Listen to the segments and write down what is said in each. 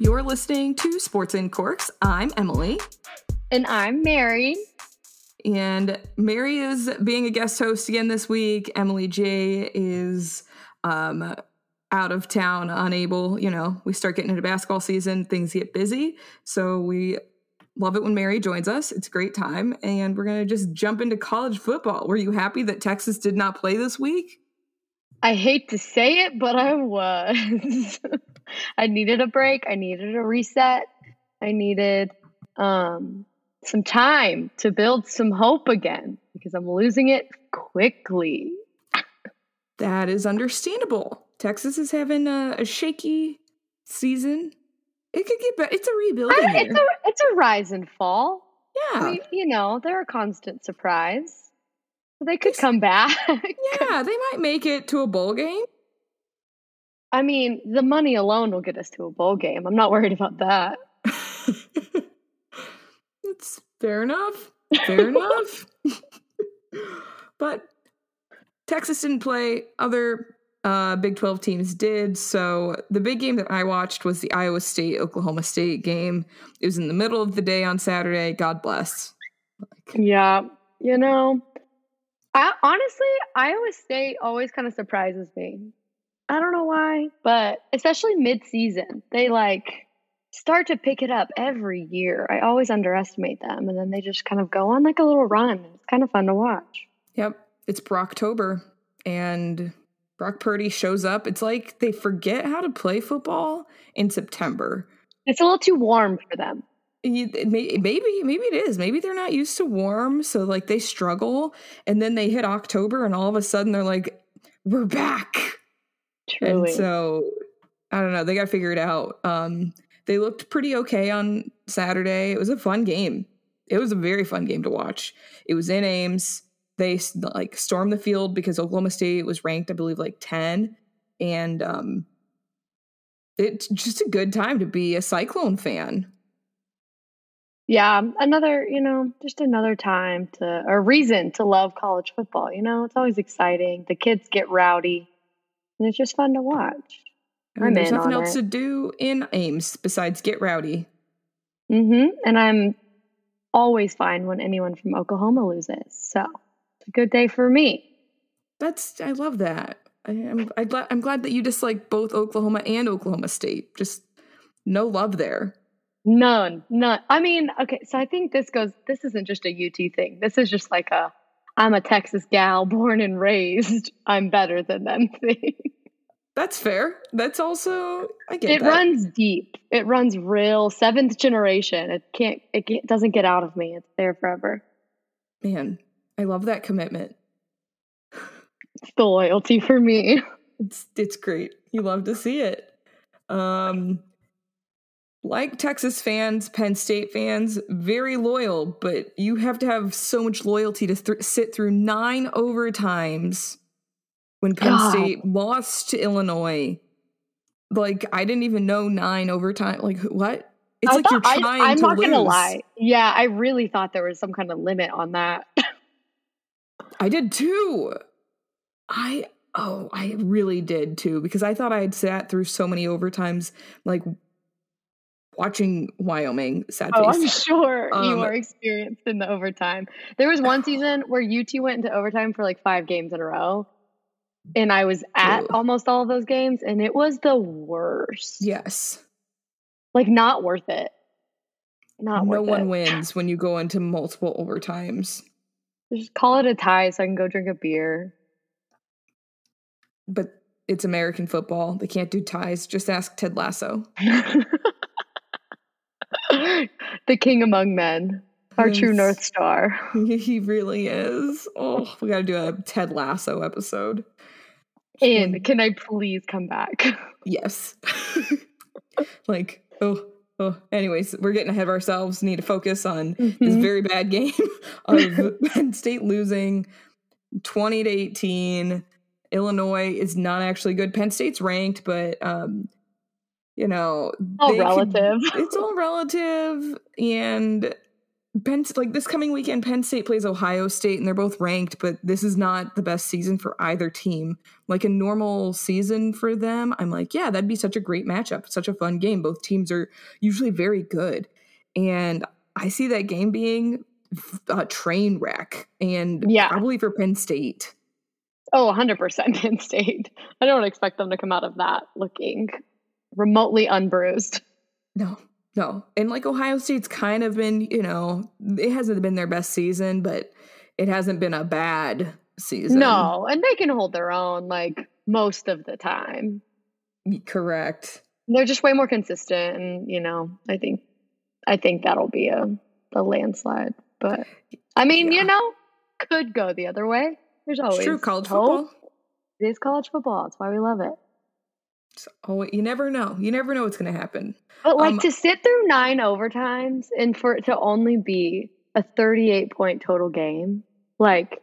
You're listening to Sports in Corks. I'm Emily. And I'm Mary. And Mary is being a guest host again this week. Emily J is um, out of town, unable. You know, we start getting into basketball season, things get busy. So we love it when Mary joins us. It's a great time. And we're going to just jump into college football. Were you happy that Texas did not play this week? I hate to say it, but I was. I needed a break. I needed a reset. I needed um, some time to build some hope again because I'm losing it quickly. that is understandable. Texas is having a, a shaky season. It could get better. It's a rebuilding. I, it's a it's a rise and fall. Yeah, I mean, you know they're a constant surprise. They could come back. yeah, they might make it to a bowl game. I mean, the money alone will get us to a bowl game. I'm not worried about that. It's fair enough. Fair enough. but Texas didn't play. Other uh, Big 12 teams did. So the big game that I watched was the Iowa State Oklahoma State game. It was in the middle of the day on Saturday. God bless. Like, yeah. You know, I, honestly, Iowa State always kind of surprises me. I don't know why, but especially mid-season, they like start to pick it up every year. I always underestimate them, and then they just kind of go on like a little run. It's kind of fun to watch. Yep, it's Brocktober, and Brock Purdy shows up. It's like they forget how to play football in September. It's a little too warm for them. maybe maybe it is maybe they're not used to warm so like they struggle and then they hit october and all of a sudden they're like we're back Truly. And so I don't know. They got to figure it out. Um, they looked pretty okay on Saturday. It was a fun game. It was a very fun game to watch. It was in Ames. They like stormed the field because Oklahoma State was ranked, I believe, like ten, and um, it's just a good time to be a Cyclone fan. Yeah, another, you know, just another time to, a reason to love college football. You know, it's always exciting. The kids get rowdy and it's just fun to watch. I mean, there's nothing else it. to do in Ames besides get rowdy. Mm-hmm. And I'm always fine when anyone from Oklahoma loses. So it's a good day for me. That's I love that. I, am I'm, I'm glad that you dislike both Oklahoma and Oklahoma State. Just no love there. None, none. I mean, okay, so I think this goes. This isn't just a UT thing. This is just like a I'm a Texas gal, born and raised. I'm better than them thing. That's fair. That's also I get it that. runs deep. It runs real seventh generation. It can't. It doesn't get out of me. It's there forever. Man, I love that commitment. It's the loyalty for me. It's it's great. You love to see it. Um, like Texas fans, Penn State fans, very loyal, but you have to have so much loyalty to th- sit through nine overtimes when Penn God. State lost to Illinois. Like I didn't even know nine overtime. Like what? It's I like you're trying I, I'm to not lose. gonna lie. Yeah, I really thought there was some kind of limit on that. I did too. I oh, I really did too because I thought I had sat through so many overtimes. Like watching Wyoming. Sad oh. I'm sure um, you are experienced in the overtime. There was one season where UT went into overtime for like five games in a row. And I was at Ooh. almost all of those games, and it was the worst. Yes. Like, not worth it. Not worth. no one it. wins when you go into multiple overtimes. Just call it a tie so I can go drink a beer. But it's American football. They can't do ties. Just ask Ted Lasso. the king among men, our yes. true North Star. He really is. Oh, we got to do a Ted Lasso episode. And can I please come back? Yes. like, oh, oh. Anyways, we're getting ahead of ourselves. Need to focus on mm-hmm. this very bad game of Penn State losing 20 to 18. Illinois is not actually good. Penn State's ranked, but um, you know, all relative. It's all relative, and Penn like this coming weekend, Penn State plays Ohio State, and they're both ranked, but this is not the best season for either team. Like a normal season for them, I'm like, yeah, that'd be such a great matchup, such a fun game. Both teams are usually very good, and I see that game being a train wreck, and Yeah. probably for Penn State. Oh, 100% Penn State. I don't expect them to come out of that looking remotely unbruised. No, no. And like Ohio State's kind of been, you know, it hasn't been their best season, but it hasn't been a bad season. No, and they can hold their own like most of the time. Correct. They're just way more consistent and, you know, I think I think that'll be a a landslide. But I mean, Yeah. you know, could go the other way. There's always It's true. College hope. football. It is college football. That's why we love it. Always- you never know. You never know what's going to happen. But like Um, to sit through nine overtimes and for it to only be a 38 point total game, like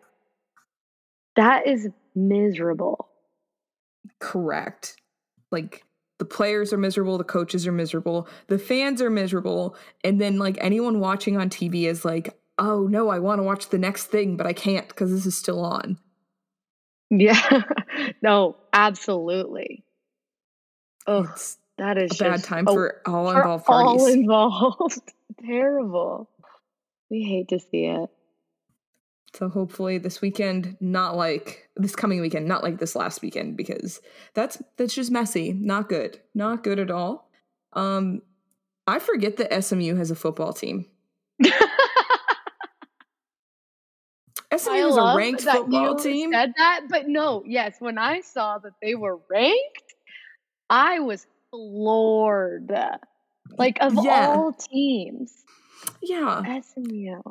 that is miserable. Correct. Like the players are miserable, the coaches are miserable, the fans are miserable, and then like anyone watching on TV is like, "Oh no, I want to watch the next thing, but I can't because this is still on." Yeah. no, absolutely. Oh, It's that is a bad time a- for all for involved parties. all involved. Terrible. We hate to see it. So hopefully this weekend, not like this coming weekend, not like this last weekend, because that's that's just messy. Not good. Not good at all. Um I forget that SMU has a football team. SMU I has a ranked football team. Said that, but no, yes, when I saw that they were ranked, I was floored. Like of Yeah. all teams, yeah. SMU.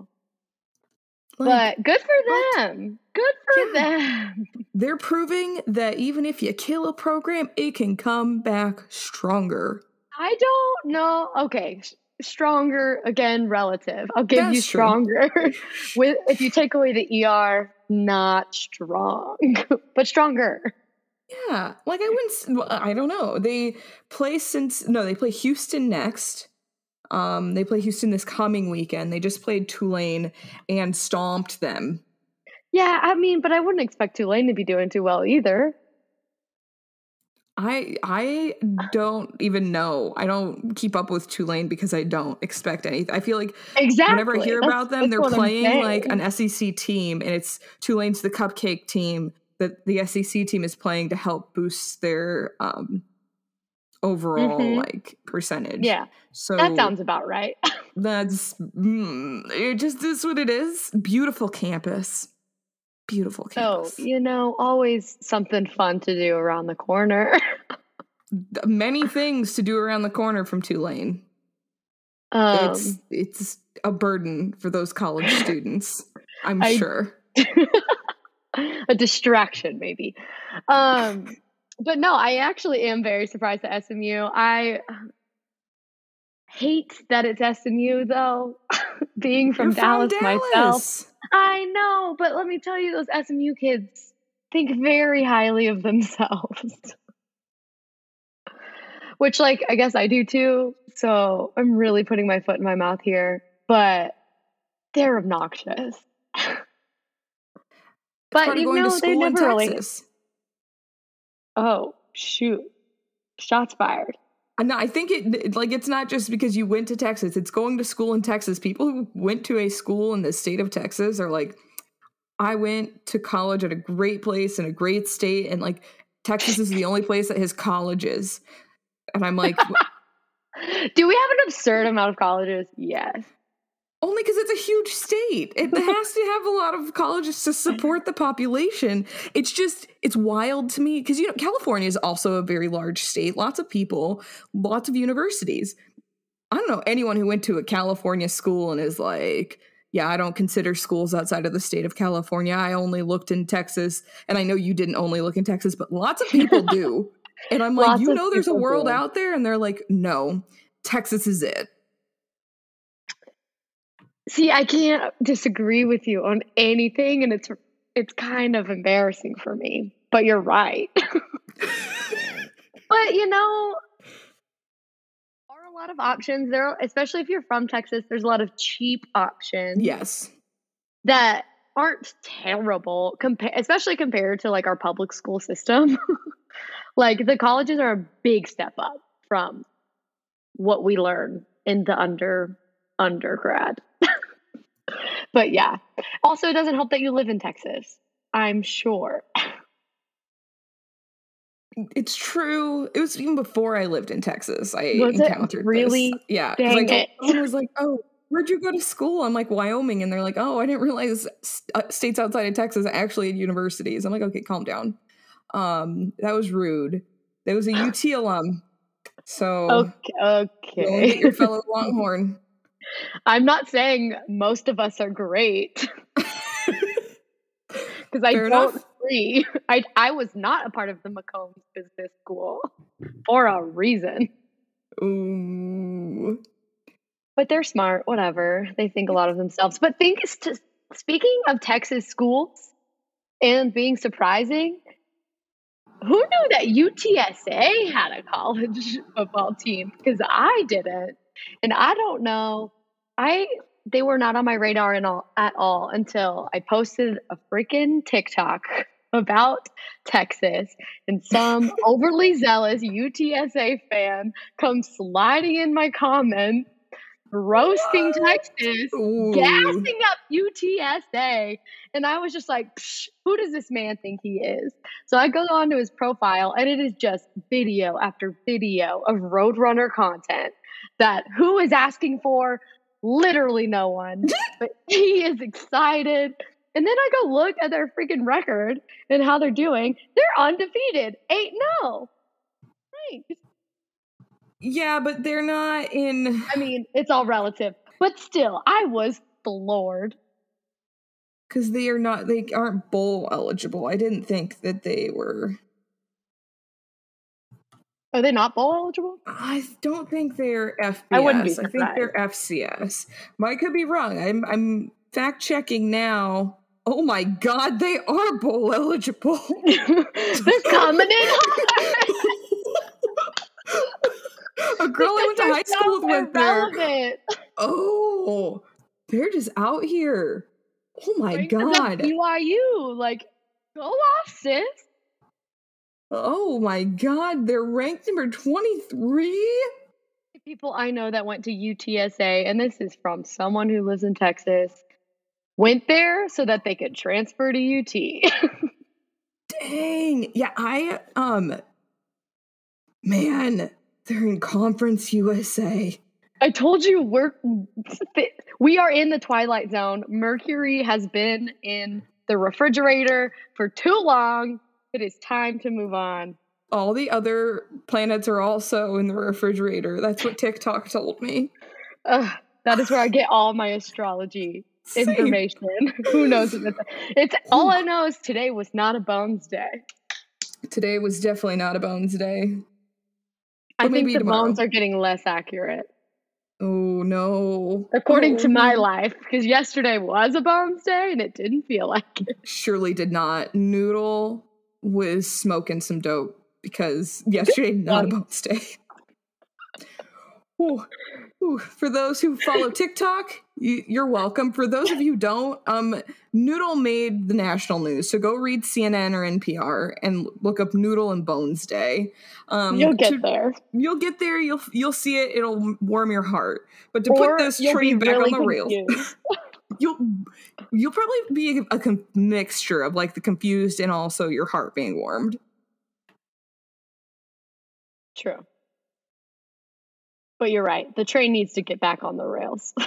like, but good for them. Good for Yeah. them. they're proving that even if you kill a program, it can come back stronger. I don't know. Okay, stronger again, relative. I'll give you That's true. stronger. With if you take away the ER, not strong, but stronger. Yeah, like I wouldn't. well, I don't know. They play since no, they play Houston next. Um, they play Houston this coming weekend. They just played Tulane and stomped them. Yeah, I mean, but I wouldn't expect Tulane to be doing too well either. I I don't even know. I don't keep up with Tulane because I don't expect anything. I feel like Exactly. whenever I hear That's- about them, they're playing like an SEC team, and it's Tulane's the cupcake team that the SEC team is playing to help boost their um overall Mhm. like percentage. Yeah, So that sounds about right. That's mm, it. Just is what it is. Beautiful campus. Beautiful So, campus. you know, always something fun to do around the corner. Many things to do around the corner from Tulane. Um, it's it's a burden for those college students. I'm I- sure. a distraction maybe. Um but no i actually am very surprised at smu i hate that it's smu though being from You're dallas, myself. I know but let me tell you those smu kids think very highly of themselves. Which like i guess i do too. So i'm really putting my foot in my mouth here but they're obnoxious but you going know school in never really Texas. Oh, shoot. Shots fired. And I think it like it's not just because you went to Texas. It's going to school in Texas. People who went to a school in the state of Texas are like, I went to college at a great place in a great state, and like Texas is the only place that has colleges. And I'm like, Do we have an absurd amount of colleges? Yes. Only because it's a huge state. It has to have a lot of colleges to support the population. It's just it's wild to me because you know California is also a very large state. Lots of people, lots of universities. I don't know anyone who went to a California school and is like, yeah, I don't consider schools outside of the state of California. I only looked in Texas, and I know you didn't only look in Texas, but lots of people do. And I'm like, Lots you know, there's a world do. out there, and they're like, no, Texas is it. See, I can't disagree with you on anything, and it's it's kind of embarrassing for me. But you're right. but you know, there are a lot of options there, especially if you're from Texas. There's a lot of cheap options. Yes. That aren't terrible, compa- especially compared to like our public school system. like the colleges are a big step up from what we learn in the under undergrad. But yeah. Also, it doesn't help that you live in Texas. I'm sure. It's true. It was even before I lived in Texas. I Was encountered really? This. Yeah. Dang like, it. Was like, "Oh, where'd you go to school?" I'm like, "Wyoming," and they're like, "Oh, I didn't realize st- uh, states outside of Texas actually had universities." I'm like, "Okay, calm down." Um, that was rude. That was a UT alum, so Okay. and get your fellow Longhorn. I'm not saying most of us are great because I Fair don't enough. agree. I I was not a part of the McCombs Business School for a reason. Ooh. But they're smart, whatever. They think a lot of themselves. But think st- speaking of Texas schools and being surprising, who knew that UTSA had a college football team? Because I didn't, and I don't know. I they were not on my radar at all, at all until I posted a freaking TikTok about Texas, and some overly zealous UTSA fan comes sliding in my comments, roasting Texas, Ooh. gassing up UTSA. And I was just like, who does this man think he is? So I go onto his profile, and it is just video after video of Roadrunner content that who is asking for? Literally no one. but he is excited. And then I go look at their freaking record and how they're doing. They're undefeated, 8 0. Right. Yeah, but they're not in. I mean, it's all relative. But still, I was floored. because they are not they aren't bowl eligible i didn't think that they were Are they not bowl eligible? i don't think they're fbs I wouldn't be surprised. i think they're fcs i could be wrong. I'm i'm fact checking now. Oh my god they are bowl eligible. They're coming in a girl i went to high school with went there. oh they're just out here. Oh my god. BYU. Like, go off, sis. Oh my god they're ranked number 23 People I know that went to UTSA, and this is from someone who lives in Texas, went there so that they could transfer to UT. Dang. Yeah, I um man, they're in Conference USA. I told you we're we are in the twilight zone. Mercury has been in the refrigerator for too long. It is time to move on. All the other planets are also in the refrigerator. That's what TikTok told me. Ugh, that is where I get all my astrology Same. information. Who knows? It's, it's all I know is today was not a bones day. Today was definitely not a bones day. I think the tomorrow. bones are getting less accurate, Oh no. according Oh, to my oh, life. Because yesterday was a bones day, and it didn't feel like it. Surely did not. Noodle was smoking some dope because yesterday not a bones day. Ooh. Ooh. For those who follow TikTok, you, you're welcome. For those of you who don't, um, Noodle made the national news, so go read CNN or NPR and look up Noodle and Bones Day. Um, You'll get to- there. You'll get there. You'll you'll see it. It'll warm your heart. But to Or put this train back really on the rails. you'll you'll probably be a, con- mixture of like the confused and also your heart being warmed. True. But you're right. The train needs to get back on the rails.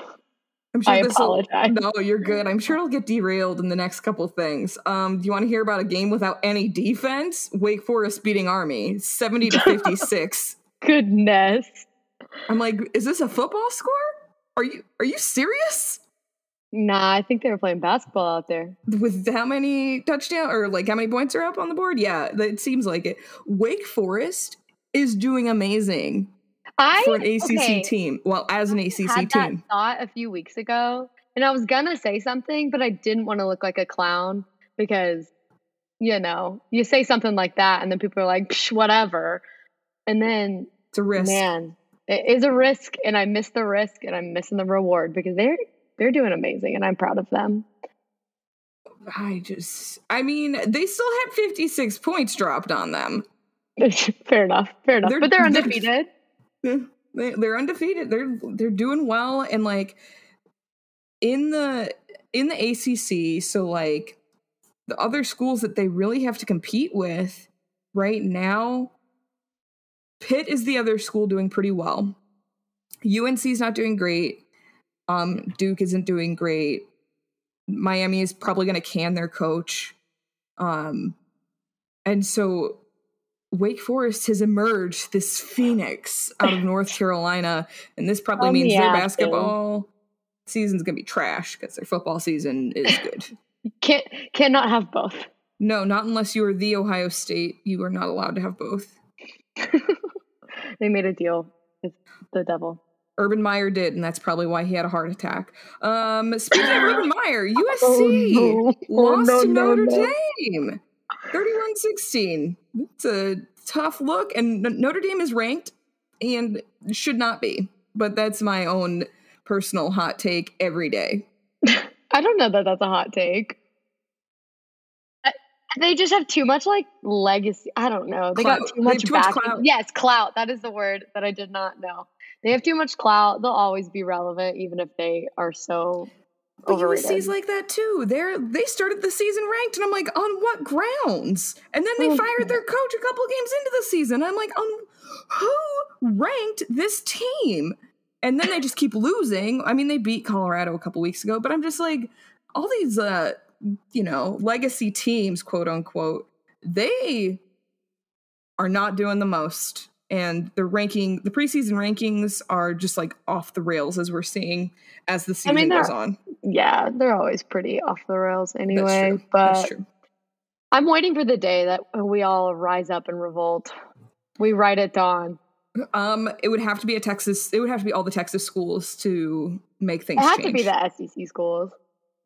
I'm sure I apologize. No, you're good. I'm sure it'll get derailed in the next couple things. Um, do you want to hear about a game without any defense? Wake Forest beating Army, 70 to 56. Goodness. I'm like, is this a football score? Are you are you serious? Nah, I think they were playing basketball out there. With how many touchdown or like how many points are up on the board? Yeah, it seems like it. Wake Forest is doing amazing I for an ACC okay, team. Well, as an ACC had that team. thought a few weeks ago, and I was gonna say something, but I didn't want to look like a clown because, you know, you say something like that, and then people are like, Psh, whatever. And then, It's a risk. man, It is a risk, and I miss the risk, and I'm missing the reward because they're they're doing amazing, and I'm proud of them. I just, I mean, they still had 56 points dropped on them. fair enough, fair enough. They're- but they're they're- undefeated. They, they're undefeated. They're they're doing well, and like in the in the ACC. So like the other schools that they really have to compete with right now, Pitt is the other school doing pretty well. UNC's not doing great. Um, Duke isn't doing great. Miami is probably going to can their coach. Um, and so Wake Forest has emerged this phoenix out of North Carolina, and this probably means their basketball basketball season's gonna be trash because their football season is good. Can't cannot have both. no, not unless you are the Ohio State. You are not allowed to have both. They made a deal with the devil. Urban Meyer did, and that's probably why he had a heart attack. Um, speaking of Urban Meyer, USC Oh, no. Oh, lost no, to no, Notre no. Dame 31 16. It's a tough look, and Notre Dame is ranked and should not be. But that's my own personal hot take every day. I don't know that that's a hot take. I- They just have too much like legacy. I don't know. They Clout. got too much too much clout. Yes, clout. That is the word that I did not know. They have too much clout. They'll always be relevant, even if they are so But overrated. USC's like that too. They're they started the season ranked, and I'm like, on what grounds? And then they Oh, fired their coach a couple games into the season. I'm like, on who ranked this team? And then they just keep losing. I mean, they beat Colorado a couple weeks ago, but I'm just like, all these uh, you know, legacy teams, quote unquote, they are not doing the most. And the ranking, the preseason rankings are just like off the rails as we're seeing as the season mean, goes on. yeah, they're always pretty off the rails anyway. But That's true. I'm waiting for the day that we all rise up and revolt. We ride at dawn. Um, it would have to be a Texas. It would have to be all the Texas schools to make things It has change. to be the SEC schools.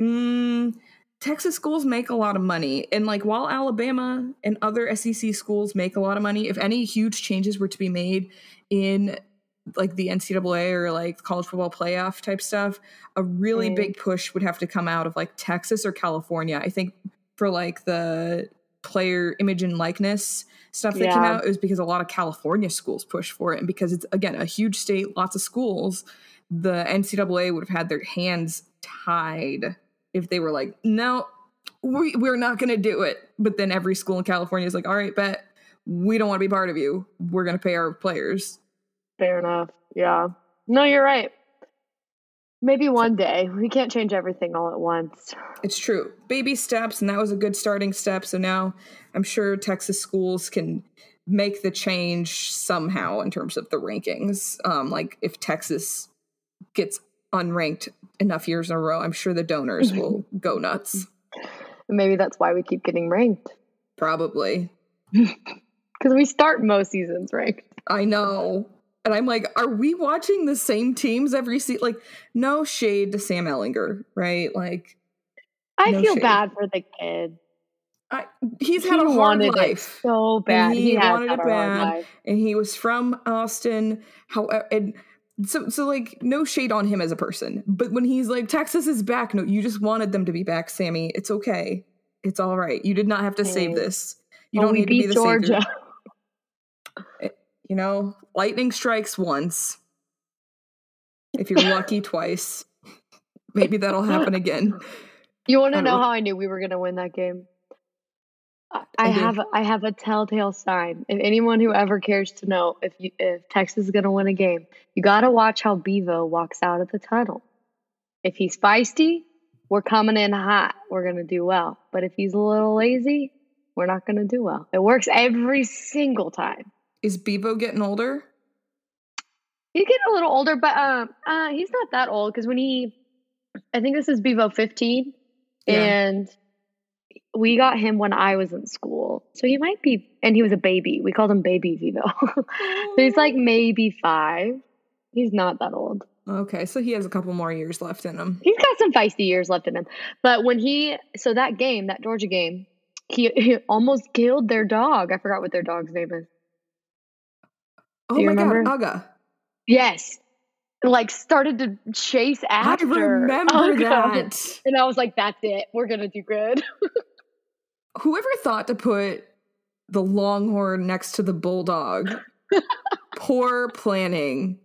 Mm, Texas schools make a lot of money, and like while Alabama and other SEC schools make a lot of money, if any huge changes were to be made in like the NCAA or like college football playoff type stuff, a really Mm. big push would have to come out of like Texas or California. I think for like the player image and likeness stuff that came out, it was because a lot of California schools pushed for it, and because it's again a huge state, lots of schools. The NCAA would have had their hands tied if they were like, no, we, we're not going to do it. But then every school in California is like, all right, bet we don't want to be part of you. We're going to pay our players. Fair enough. Yeah. No, you're right. Maybe one day. We can't change everything all at once. It's true. Baby steps, and that was a good starting step. So now I'm sure Texas schools can make the change somehow in terms of the rankings. Um, like if Texas gets unranked enough years in a row, I'm sure the donors will go nuts. Maybe that's why we keep getting ranked. Probably. Because we start most seasons ranked. I know. And I'm like, are we watching the same teams every season? Like, no shade to Sam Ehlinger, right? Like, I No feel shade. bad for the kid. I, he's He had a hard life, so bad. he He, wanted had it bad. life. and he was from Austin. However, and so so like, no shade on him as a person. But when he's like, Texas is back, no, you just wanted them to be back, Sammy. It's okay. It's all right. You did not have to save this. You Oh, don't need to be the Georgia. savior. You know, lightning strikes once. If you're lucky, twice. Maybe that'll happen again. You want to know don't- how I knew we were going to win that game? I, have I have a telltale sign. If anyone who ever cares to know if you, if Texas is going to win a game, you got to watch how Bevo walks out of the tunnel. If he's feisty, we're coming in hot. We're going to do well. But if he's a little lazy, we're not going to do well. It works every single time. Is Bevo getting older? He's getting a little older, but um, uh, he's not that old because when he, I think this is Bevo 15, Yeah. and we got him when I was in school. So he might be, and he was a baby. We called him Baby Bevo. so he's like maybe five. He's not that old. Okay, so he has a couple more years left in him. He's got some feisty years left in him. But when he, so that game, that Georgia game, he, he almost killed their dog. I forgot what their dog's name is. Oh my remember? god, Uga. Yes. Like started to chase after. I remember Oh, that. And I was like, that's it. We're gonna do good. Whoever thought to put the Longhorn next to the Bulldog? Poor planning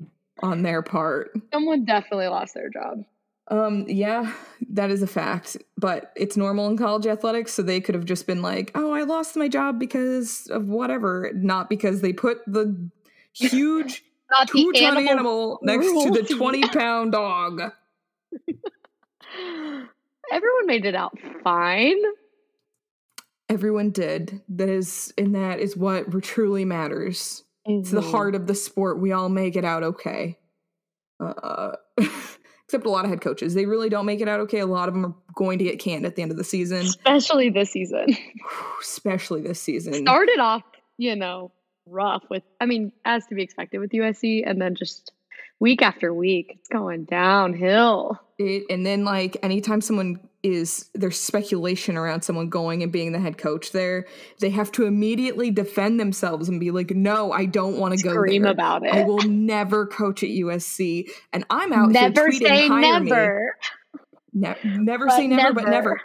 on their part. Someone definitely lost their job. Um, yeah, that is a fact, but it's normal in college athletics, so they could have just been like, "Oh, I lost my job because of whatever," not because they put the huge Not two the ton animal. animal next to the twenty pound dog. Everyone made it out fine. Everyone did. That is, and that is what truly matters. It's the Mhm. heart of the sport. We all make it out okay. Uh, except a lot of head coaches, they really don't make it out okay. A lot of them are going to get canned at the end of the season, especially this season. especially this season. Started off, you know, rough with. I mean, as to be expected with USC, and then just week after week, it's going downhill. It, and then like anytime someone is there's speculation around someone going and being the head coach there, they have to immediately defend themselves and be like, "No, I don't want to go Scream there. about it. I will never coach at USC." And I'm out never here tweeting, say "Hire me." never. Ne- never But say never, but never. never.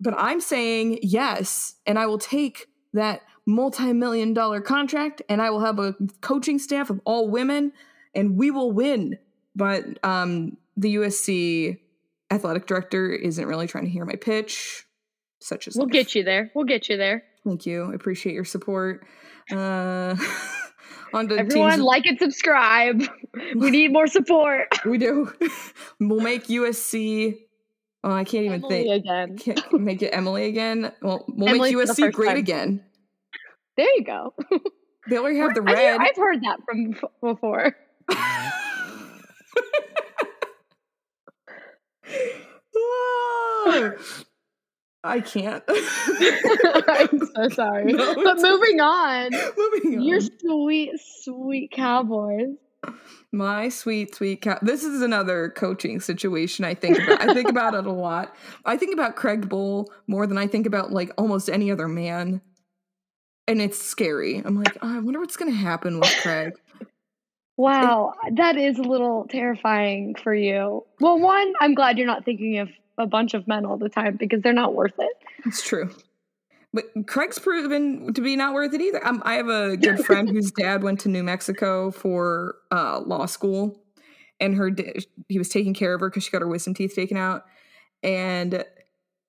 But I'm saying yes, and I will take that multi-million dollar contract, and I will have a coaching staff of all women, and we will win. But um, the USC athletic director isn't really trying to hear my pitch, such as We'll get you there. We'll get you there. Thank you. I appreciate your support. Uh, on to Everyone, teams. like and subscribe. we need more support. we do. we'll make USC. Oh, I can't even Emily think. again. Can't make it Emily again. Well, we'll Emily make the USC great time. again. There you go. They already have the I hear- red. I've heard that from before. I can't. I'm so sorry. No, but moving on, Moving on. your sweet, sweet Cowboys. My sweet, sweet cat. This is another coaching situation I think about. I think about it a lot. I think about Craig Bohl more than I think about like almost any other man. And it's scary. I'm like, oh, I wonder what's going to happen with Craig. Wow, that is a little terrifying for you. Well, one, I'm glad you're not thinking of a bunch of men all the time because they're not worth it. It's true. But Craig's proven to be not worth it either. Um, I have a good friend whose dad went to New Mexico for uh, law school, and her da- he was taking care of her because she got her wisdom teeth taken out, and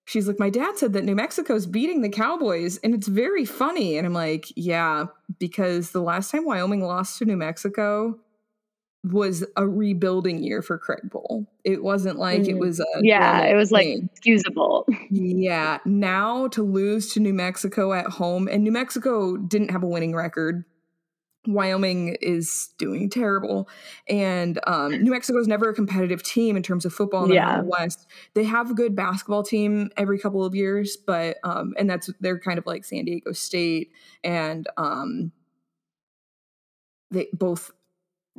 she's like, "My dad said that New Mexico's beating the Cowboys, and it's very funny." And I'm like, "Yeah, because the last time Wyoming lost to New Mexico." Was a rebuilding year for Craig Bohl. It wasn't like it Mhm. was a Yeah, it was like excusable. Yeah, now to lose to New Mexico at home, and New Mexico didn't have a winning record. Wyoming is doing terrible, and um, New Mexico is never a competitive team in terms of football in the Yeah. West. They have a good basketball team every couple of years, but um, and that's they're kind of like San Diego State, and um, they both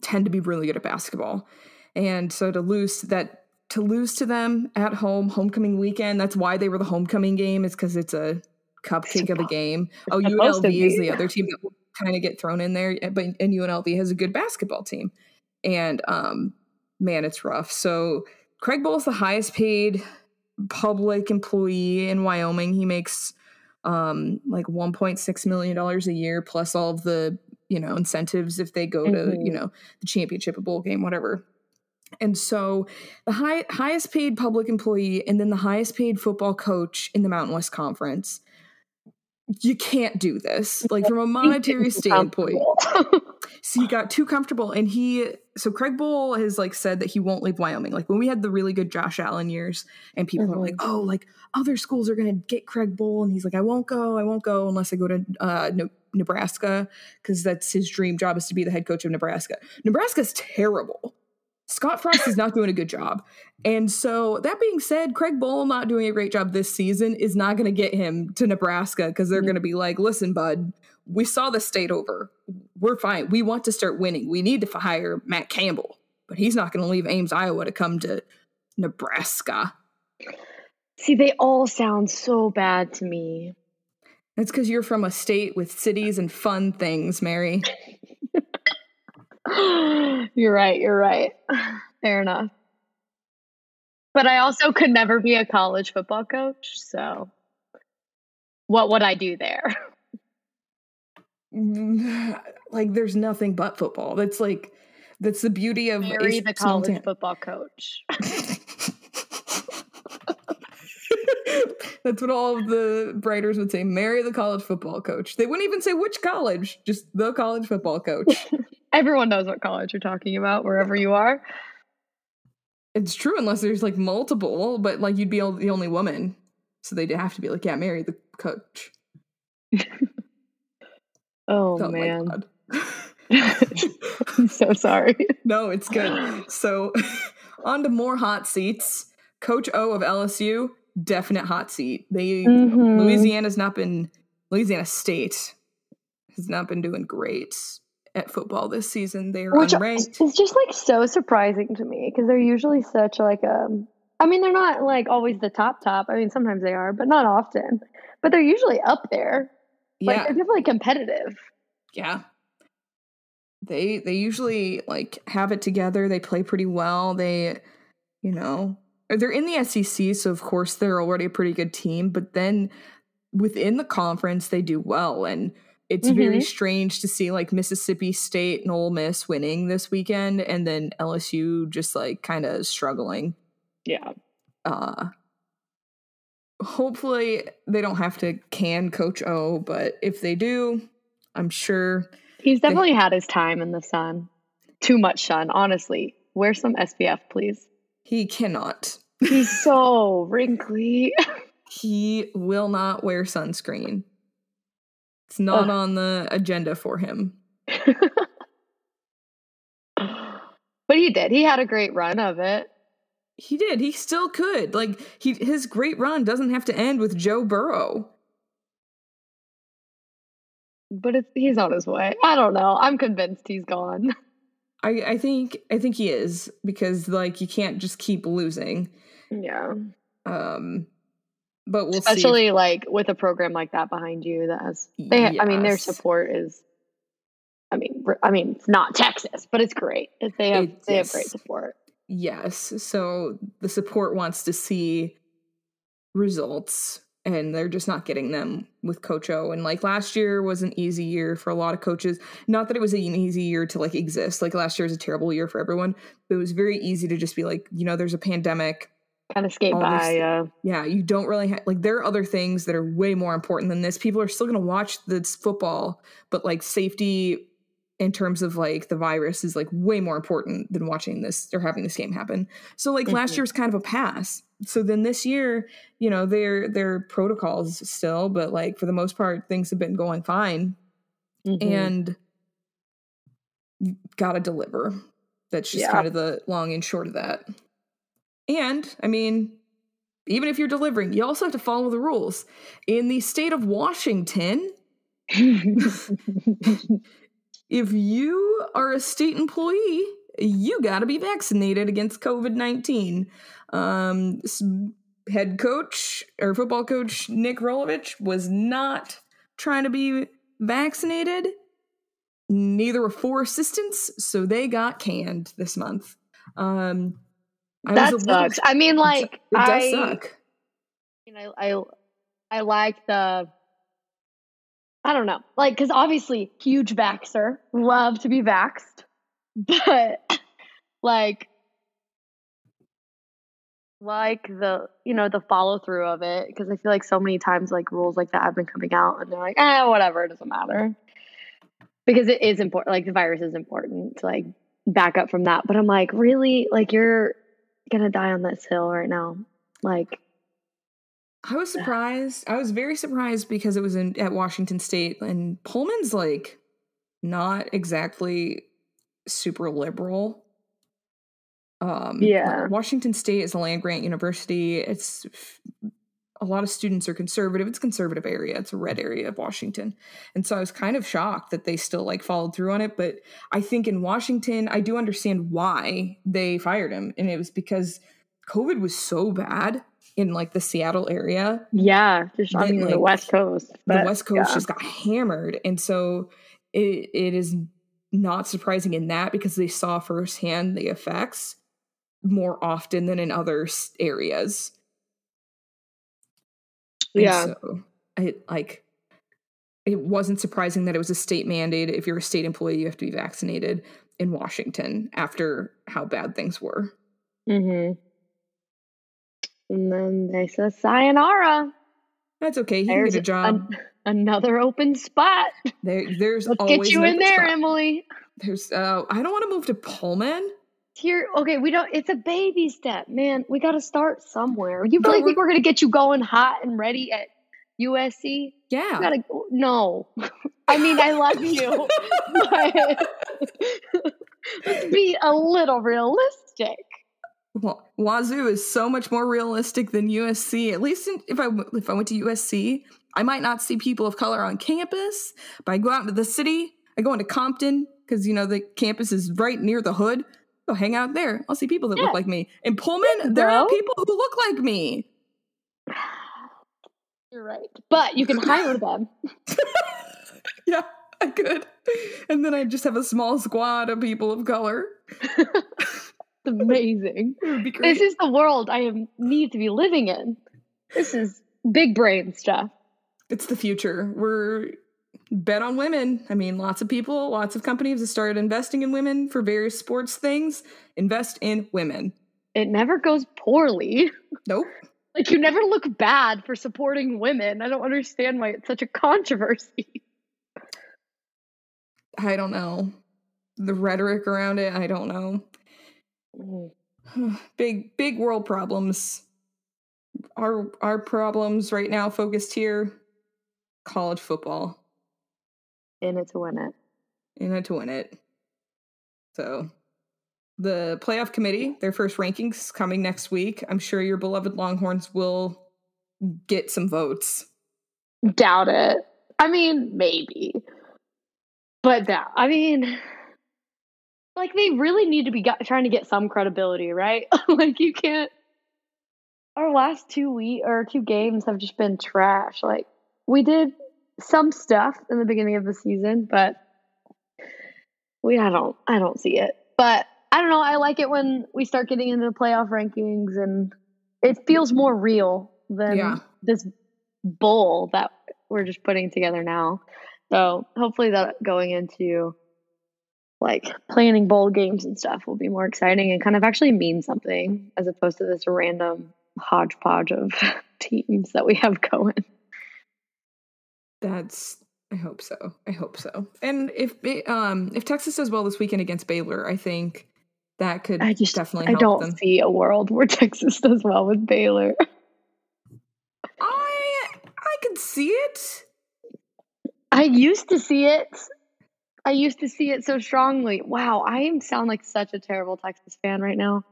tend to be really good at basketball. And so to lose that to lose to them at home, homecoming weekend, that's why they were the homecoming game, is because it's a cupcake of a game. Oh, UNLV is the other team that kind of get thrown in there, eh, but and UNLV has a good basketball team. And um man, it's rough. So Craig Bohl is the highest paid public employee in Wyoming. He makes um like 1.6 million dollars a year plus all of the you know incentives if they go to Mhm. you know the championship a bowl game whatever and so the high, highest paid public employee and then the highest paid football coach in the mountain west conference you can't do this. Like from a monetary standpoint. so he got too comfortable and he so craig bohl has like said that he won't leave wyoming. Like when we had the really good josh allen years and people are like oh like other schools are gonna get craig bohl and he's like i won't go i won't go unless i go to uh, Ne- nebraska because that's his dream job is to be the head coach of nebraska. Nebraska's terrible scott frost is not doing a good job and so that being said craig bohl not doing a great job this season is not going to get him to nebraska because they're Mhm. going to be like listen bud we saw the state over we're fine. We want to start winning. We need to hire Matt Campbell, but he's not going to leave Ames, Iowa to come to Nebraska. See, they all sound so bad to me. That's because you're from a state with cities and fun things, Mary. you're right. You're right. Fair enough. But I also could never be a college football coach. So what would I do there? Mm, like there's nothing but football. That's like that's the beauty of Marry the college football coach. That's what all of the writers would say. Marry the college football coach. They wouldn't even say which college, just the college football coach. Everyone knows what college you're talking about, wherever you are. It's true, unless there's like multiple, but like you'd be the only woman. So they'd have to be like, yeah, marry the coach. oh, oh man. I'm so sorry. No, it's good. So on to more hot seats. Coach O of LSU definite hot seat. They mm-hmm. Louisiana's not been Louisiana State has not been doing great at football this season. They're Which unranked. It's just like so surprising to me because they're usually such like a. Um, I mean, they're not like always the top top. I mean, sometimes they are, but not often. But they're usually up there. Like, yeah, they're definitely competitive. Yeah, they they usually like have it together. They play pretty well. They, you know, they're in the SEC, so of course they're already a pretty good team, but then within the conference they do well and it's mm-hmm. very strange to see like Mississippi State and Ole Miss winning this weekend and then LSU just like kind of struggling. Yeah. Uh hopefully they don't have to can coach O, but if they do, I'm sure He's definitely they- had his time in the sun. Too much sun, honestly. Wear some SPF, please. He cannot. He's so wrinkly. he will not wear sunscreen. It's not Ugh. on the agenda for him. but he did. He had a great run of it. He did. He still could. Like he his great run doesn't have to end with Joe Burrow. But it's, he's on his way. I don't know. I'm convinced he's gone. I, I think I think he is because like you can't just keep losing. Yeah. Um but we'll especially like with a program like that behind you that has they yes. I mean their support is I mean I mean it's not Texas, but it's great. They have it, they have great support. Yes. So the support wants to see results and they're just not getting them with Coach O. And like last year was an easy year for a lot of coaches. Not that it was an easy year to like exist. Like last year was a terrible year for everyone. But it was very easy to just be like, you know, there's a pandemic. Kind of skate by. Uh... Yeah, you don't really have like there are other things that are way more important than this. People are still going to watch this football, but like safety in terms of like the virus is like way more important than watching this or having this game happen. So like mm-hmm. last year was kind of a pass. So then this year, you know, their their protocols still, but like for the most part, things have been going fine. Mm-hmm. And gotta deliver. That's just yeah. kind of the long and short of that. And I mean, even if you're delivering, you also have to follow the rules. In the state of Washington, if you are a state employee, you got to be vaccinated against COVID 19. Um, head coach or football coach Nick Rolovich was not trying to be vaccinated. Neither were four assistants, so they got canned this month. Um, I that sucks. I mean, like, it does I, suck. You know, I I like the I don't know. Like, because obviously, huge vaxer, love to be vaxed. But, like, like the, you know, the follow through of it. Because I feel like so many times, like, rules like that have been coming out and they're like, eh, whatever, it doesn't matter. Because it is important. Like, the virus is important to, like, back up from that. But I'm like, really? Like, you're to die on this hill right now. Like, I was surprised. I was very surprised because it was in at Washington State and Pullman's like not exactly super liberal. Um yeah. Washington State is a land grant university. It's a lot of students are conservative. It's a conservative area. It's a red area of Washington. And so I was kind of shocked that they still like followed through on it, but I think in Washington I do understand why they fired him and it was because COVID was so bad in like the Seattle area. Yeah, just mean like, the West Coast. But, the West Coast yeah. just got hammered, and so it it is not surprising in that because they saw firsthand the effects more often than in other areas. Yeah. so I like it wasn't surprising that it was a state mandate. If you're a state employee, you have to be vaccinated in Washington after how bad things were. Mm-hmm. And then they said, sayonara. That's okay. He can There's get a job. an- another open spot. there, there's Let's always get you in there, spot. Emily. There's. Uh, I don't want to move to Pullman. Here, okay, we don't. It's a baby step, man. We got to start somewhere. You really we're- think we're gonna get you going hot and ready at USC? Yeah. Gotta no. I mean, I love you, but let's be a little realistic. Well, Wazzu is so much more realistic than USC. At least in, if I if I went to USC, I might not see people of color on campus. But I go out into the city. I go into Compton because you know the campus is right near the hood. Go hang out there. I'll see people that Yeah. look like me. In Pullman, there are people who look like me. You're right, but you can hire them. Yeah, I could. And then I just have a small squad of people of color. It's amazing. This is the world I am, need to be living in. This is big brain stuff. it's the future. We're bet on women. I mean, lots of people, lots of companies have started investing in women for various sports things. Invest in women. It never goes poorly. Nope. Like you never look bad for supporting women. I don't understand why it's such a controversy. I don't know. The rhetoric around it, I don't know. Mm. big big world problems. Our our problems right now focused here college football. In it to win it. in it to win it. So the playoff committee, their first rankings coming next week. I'm sure your beloved Longhorns will get some votes. Doubt it. I mean, maybe. But that, I mean, like they really need to be got, trying to get some credibility, right? like you can't. Our last two week or two games have just been trash. Like we did some stuff in the beginning of the season, but we I don't I don't see it. But I don't know. I like it when we start getting into the playoff rankings and it feels more real than Yeah. this bowl that we're just putting together now. So hopefully that going into like planning bowl games and stuff will be more exciting and kind of actually mean something as opposed to this random hodgepodge of teams that we have going. That's I hope so. I hope so. And if it, um if Texas does well this weekend against Baylor, I think that could I just definitely I don't them. see a world where Texas does well with Baylor. I I could see it. I used to see it. I used to see it so strongly. Wow, I sound like such a terrible Texas fan right now.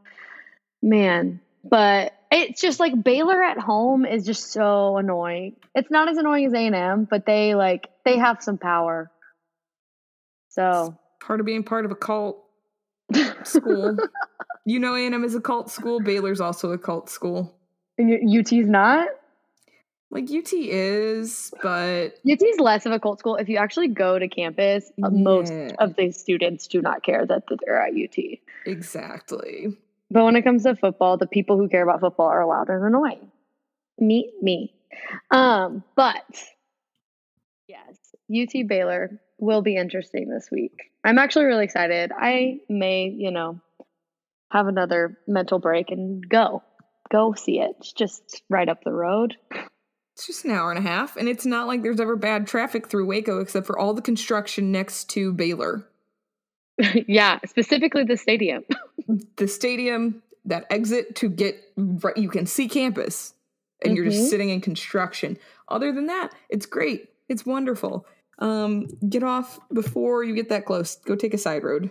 Man, but it's just like Baylor at home is just so annoying. It's not as annoying as A&M, but they like they have some power. So, Part of being part of a cult school. you know A&M is a cult school. Baylor's also a cult school. and UT's not. Like UT is, but UT's less of a cult school. If you actually go to campus, uh, most of the students do not care that they're at UT. exactly. But when it comes to football, the people who care about football are loud and annoying. Me, me. Um, but yes, UT Baylor will be interesting this week. I'm actually really excited. I may, you know, have another mental break and go. Go see it. It's just right up the road. It's just an hour and a half, and it's not like there's ever bad traffic through Waco except for all the construction next to Baylor. yeah, specifically the stadium. The stadium, that exit to get right, you can see campus, and you're Mhm. just sitting in construction. Other than that, it's great. It's wonderful. Um, get off before you get that close. Go take a side road.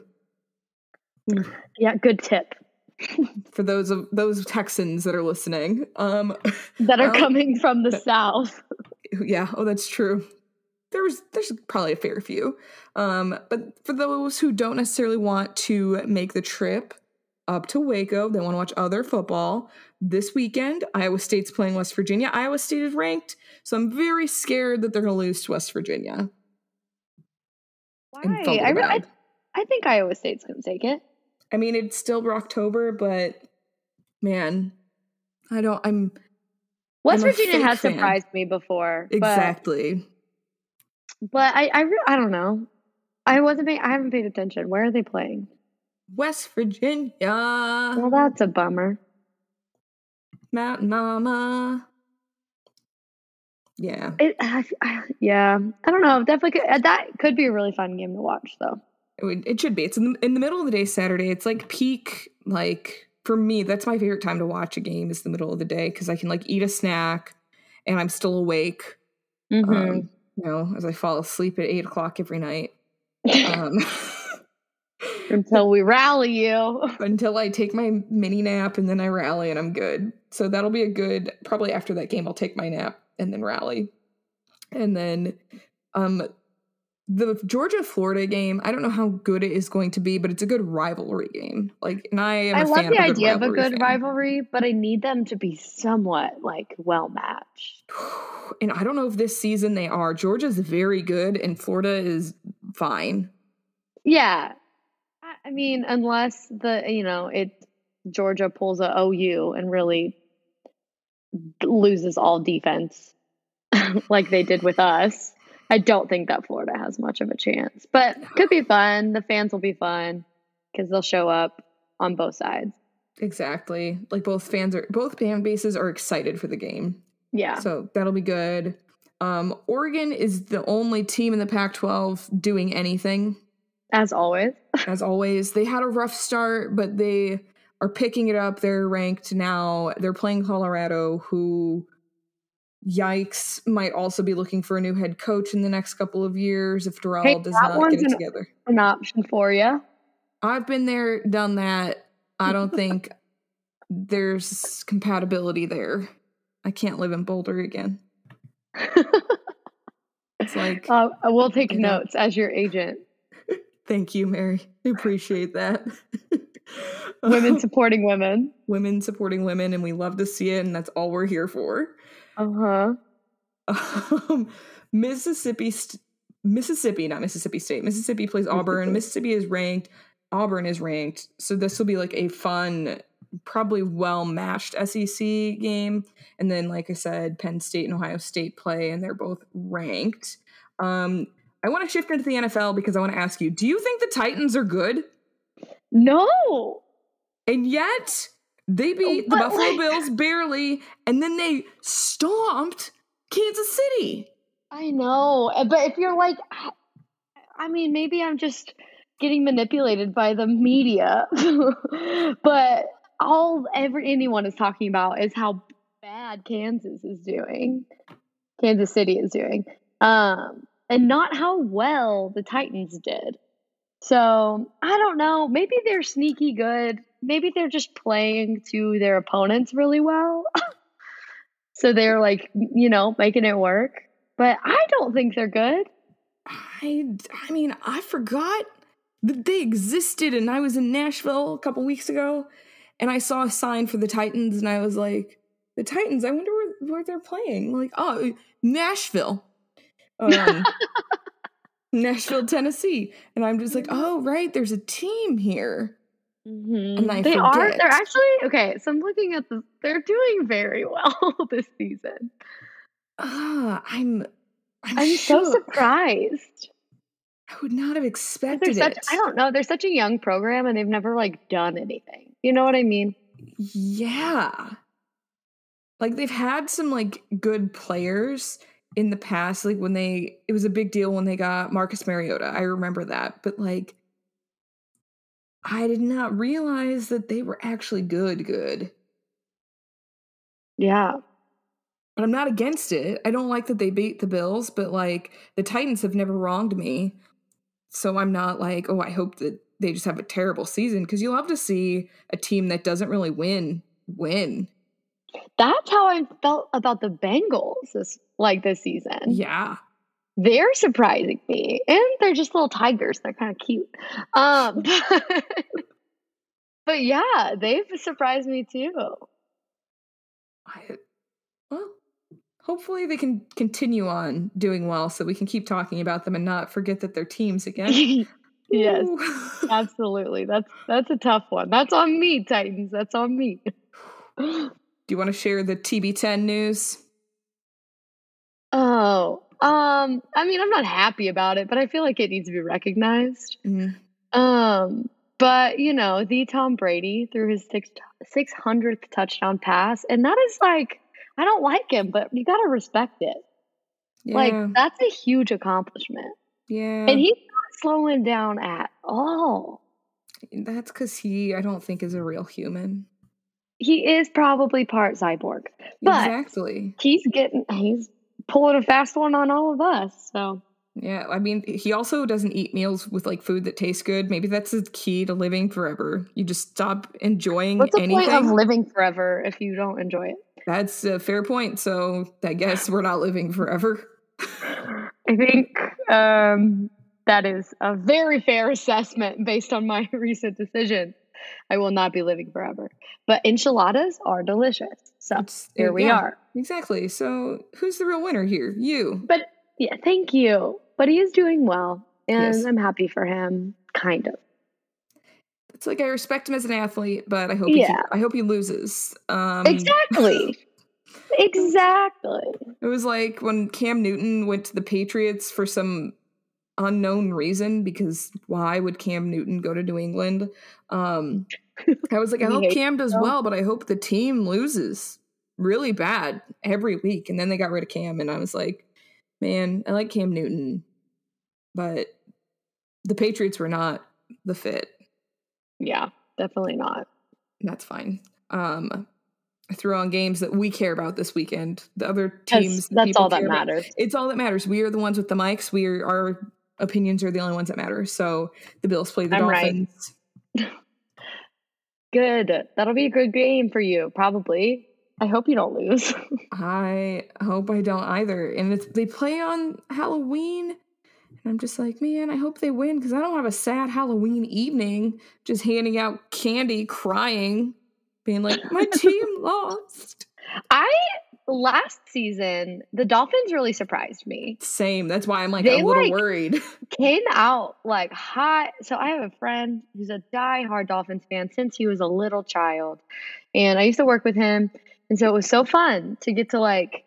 yeah, good tip. For those of those Texans that are listening, um, That are Um, coming from the south. yeah oh that's true there's there's probably a fair few um but for those who don't necessarily want to make the trip up to waco they want to watch other football this weekend iowa state's playing west virginia iowa state is ranked so i'm very scared that they're going to lose to west virginia Why? I, I. I think Iowa State's going to take it. I mean, it's still October, but man, I don't. I'm West I'm Virginia has fan. surprised me before. exactly. But, I I, re- I don't know. I wasn't paying, I haven't paid attention. Where are they playing? West Virginia, Well, that's a bummer. Mountain Mama. Yeah, It, I, I, yeah, I don't know. Definitely, could, uh, that could be a really fun game to watch, though. it, would, it should be. It's in the, in the middle of the day Saturday. It's like peak. Like for me, that's my favorite time to watch a game. Is the middle of the day because I can like eat a snack, and I'm still awake. Mhm. Um, you know, as I fall asleep at eight o'clock every night. Um, Until we rally you. until I take my mini nap and then I rally and I'm good. So that'll be a good probably after that game I'll take my nap and then rally. And then um the Georgia Florida game, I don't know how good it is going to be, but it's a good rivalry game. Like and I am I love the of idea of a good fan. rivalry, but I need them to be somewhat like well matched. And I don't know if this season they are. Georgia's very good and Florida is fine. Yeah. I- mean, unless the, you know, it Georgia pulls a OU and really loses all defense like they did with us. I don't think that Florida has much of a chance, but could be fun. The fans will be fun because they'll show up on both sides. Exactly. Like both fans are both fan bases are excited for the game. Yeah. So that'll be good. Um, Oregon is the only team in the Pac 12 doing anything. As always. As always, they had a rough start, but they are picking it up. They're ranked now. They're playing Colorado, who, yikes, might also be looking for a new head coach in the next couple of years if Dorrell Hey, does not get it an- together. An option for you. I've been there, done that. I don't think there's compatibility there. I can't live in Boulder again. It's like, Uh, I will take You know. notes as your agent. Thank you, Mary. I appreciate that. Women supporting women. women supporting women, and we love to see it, and that's all we're here for. Uh huh. Um, Mississippi, st- Mississippi, not Mississippi State. Mississippi plays Auburn. Mississippi is ranked. Auburn is ranked. So this will be like a fun, probably well matched SEC game. And then, like I said, Penn State and Ohio State play, and they're both ranked. Um, I want to shift into the NFL because I want to ask you: Do you think the Titans are good? No. And yet they beat the Buffalo like- Bills barely, and then they stomped Kansas City. I know, uh, but if you're like, I- I mean, maybe I'm just getting manipulated by the media, but all every anyone is talking about is how bad Kansas is doing, Kansas City is doing, um, and not how well the Titans did. So I don't know. Maybe they're sneaky good. Maybe they're just playing to their opponents really well. so they're like, you know, making it work. But I don't think they're good. I, I mean, I forgot that they existed, and I was in Nashville a couple weeks ago, and I saw a sign for the Titans, and I was like, "The Titans? I wonder where, where they're playing." Like, oh, Nashville, um, Nashville, Tennessee, and I'm just like, "Oh, right, there's a team here." And I they are—they're actually okay. So I'm looking at the. They're doing very well this season. Ah, I'm, I'm, I'm so surprised. I would not have expected such. it. I don't know. They're such a young program, and they've never like done anything. You know what I mean? Yeah. Like they've had some like good players in the past like when they it was a big deal when they got Marcus Mariota. I remember that. But like I did not realize that they were actually good good. Yeah. But I'm not against it. I don't like that they beat the Bills, but like the Titans have never wronged me. So I'm not like, oh, I hope that they just have a terrible season because you love to see a team that doesn't really win win. That's how I felt about the Bengals this like this season. Yeah. They're surprising me. And they're just little tigers. They're kind of cute. Um but, but yeah, they've surprised me too. I, well, hopefully they can continue on doing well so we can keep talking about them and not forget that they're teams again. Yes, absolutely. That's that's a tough one. That's on me, Titans. That's on me. Do you want to share the TB10 news? Oh, um, I mean, I'm not happy about it, but I feel like it needs to be recognized. Mhm. Um, but you know, the Tom Brady threw his six six hundredth touchdown pass, and that is like, I don't like him, but you gotta respect it. Yeah, Like that's a huge accomplishment, yeah. and he's not slowing down at all. That's because he, I don't think, is a real human. He is probably part cyborg, but exactly. he's getting he's pulling a fast one on all of us. So Yeah, I mean, he also doesn't eat meals with like food that tastes good. Maybe that's the key to living forever. You just stop enjoying what's the anything. point of living forever if you don't enjoy it? That's a fair point. So I guess we're not living forever. I think um, that is a very fair assessment based on my recent decision. I will not be living forever. But enchiladas are delicious. So It's, here we yeah, are. Exactly. So who's the real winner here? You. But yeah, thank you. But he is doing well. And Yes. I'm happy for him, kind of. It's like I respect him as an athlete, but I hope he, Yeah. I hope he loses. Um, Exactly. exactly. It was like when Cam Newton went to the Patriots for some unknown reason because why would Cam Newton go to New England? Um, I was like, I hope Cam does well, but I hope the team loses really bad every week. And then they got rid of Cam, and I was like, man, I like Cam Newton, but the Patriots were not the fit. Yeah, definitely not. That's fine. Um, I threw on games that we care about this weekend. The other teams, that's all that care about- matters. it's all that matters. We are the ones with the mics. We are opinions are the only ones that matter. So the Bills play the I'm right. Dolphins. Good. That'll be a good game for you, probably. I hope you don't lose. I hope I don't either. And it's, they play on Halloween. And I'm just like, man, I hope they win because I don't have a sad Halloween evening just handing out candy, crying, being like, my team lost. I last season the Dolphins really surprised me. Same. That's why I'm like They, a little like, worried. Came out like hot. So I have a friend who's a diehard Dolphins fan since he was a little child, and I used to work with him, and so it was so fun to get to like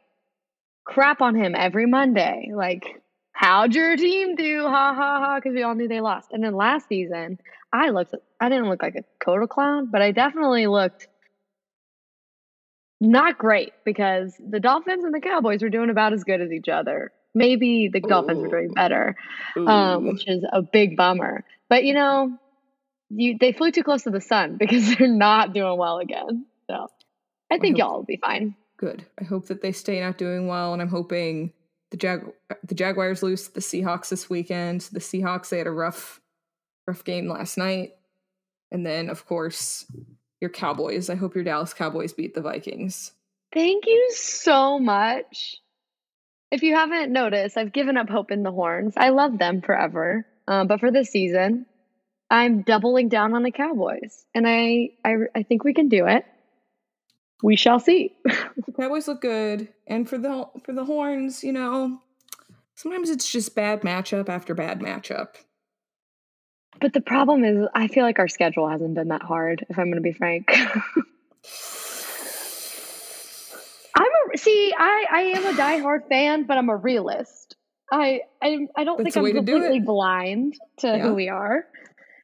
crap on him every Monday, like. How'd your team do? Ha ha ha! Because we all knew they lost. And then last season, I looked. I didn't look like a total clown, but I definitely looked not great because the Dolphins and the Cowboys were doing about as good as each other. Maybe the Dolphins were doing better, um, which is a big bummer. But you know, you they flew too close to the sun because they're not doing well again. So I think hope- y'all will be fine. Good. I hope that they stay not doing well, and I'm hoping the Jag the Jaguars lose to the Seahawks this weekend. The Seahawks they had a rough rough game last night, and then of course your Cowboys. I hope your Dallas Cowboys beat the Vikings. Thank you so much. If you haven't noticed, I've given up hope in the Horns. I love them forever, uh, but for this season, I'm doubling down on the Cowboys, and I I, I think we can do it. We shall see. The Cowboys look good, and for the for the Horns, you know, sometimes it's just bad matchup after bad matchup. But the problem is, I feel like our schedule hasn't been that hard. If I'm going to be frank, I'm a see. I I am a diehard fan, but I'm a realist. I I, I don't That's think I'm way to completely blind to Yeah. who we are.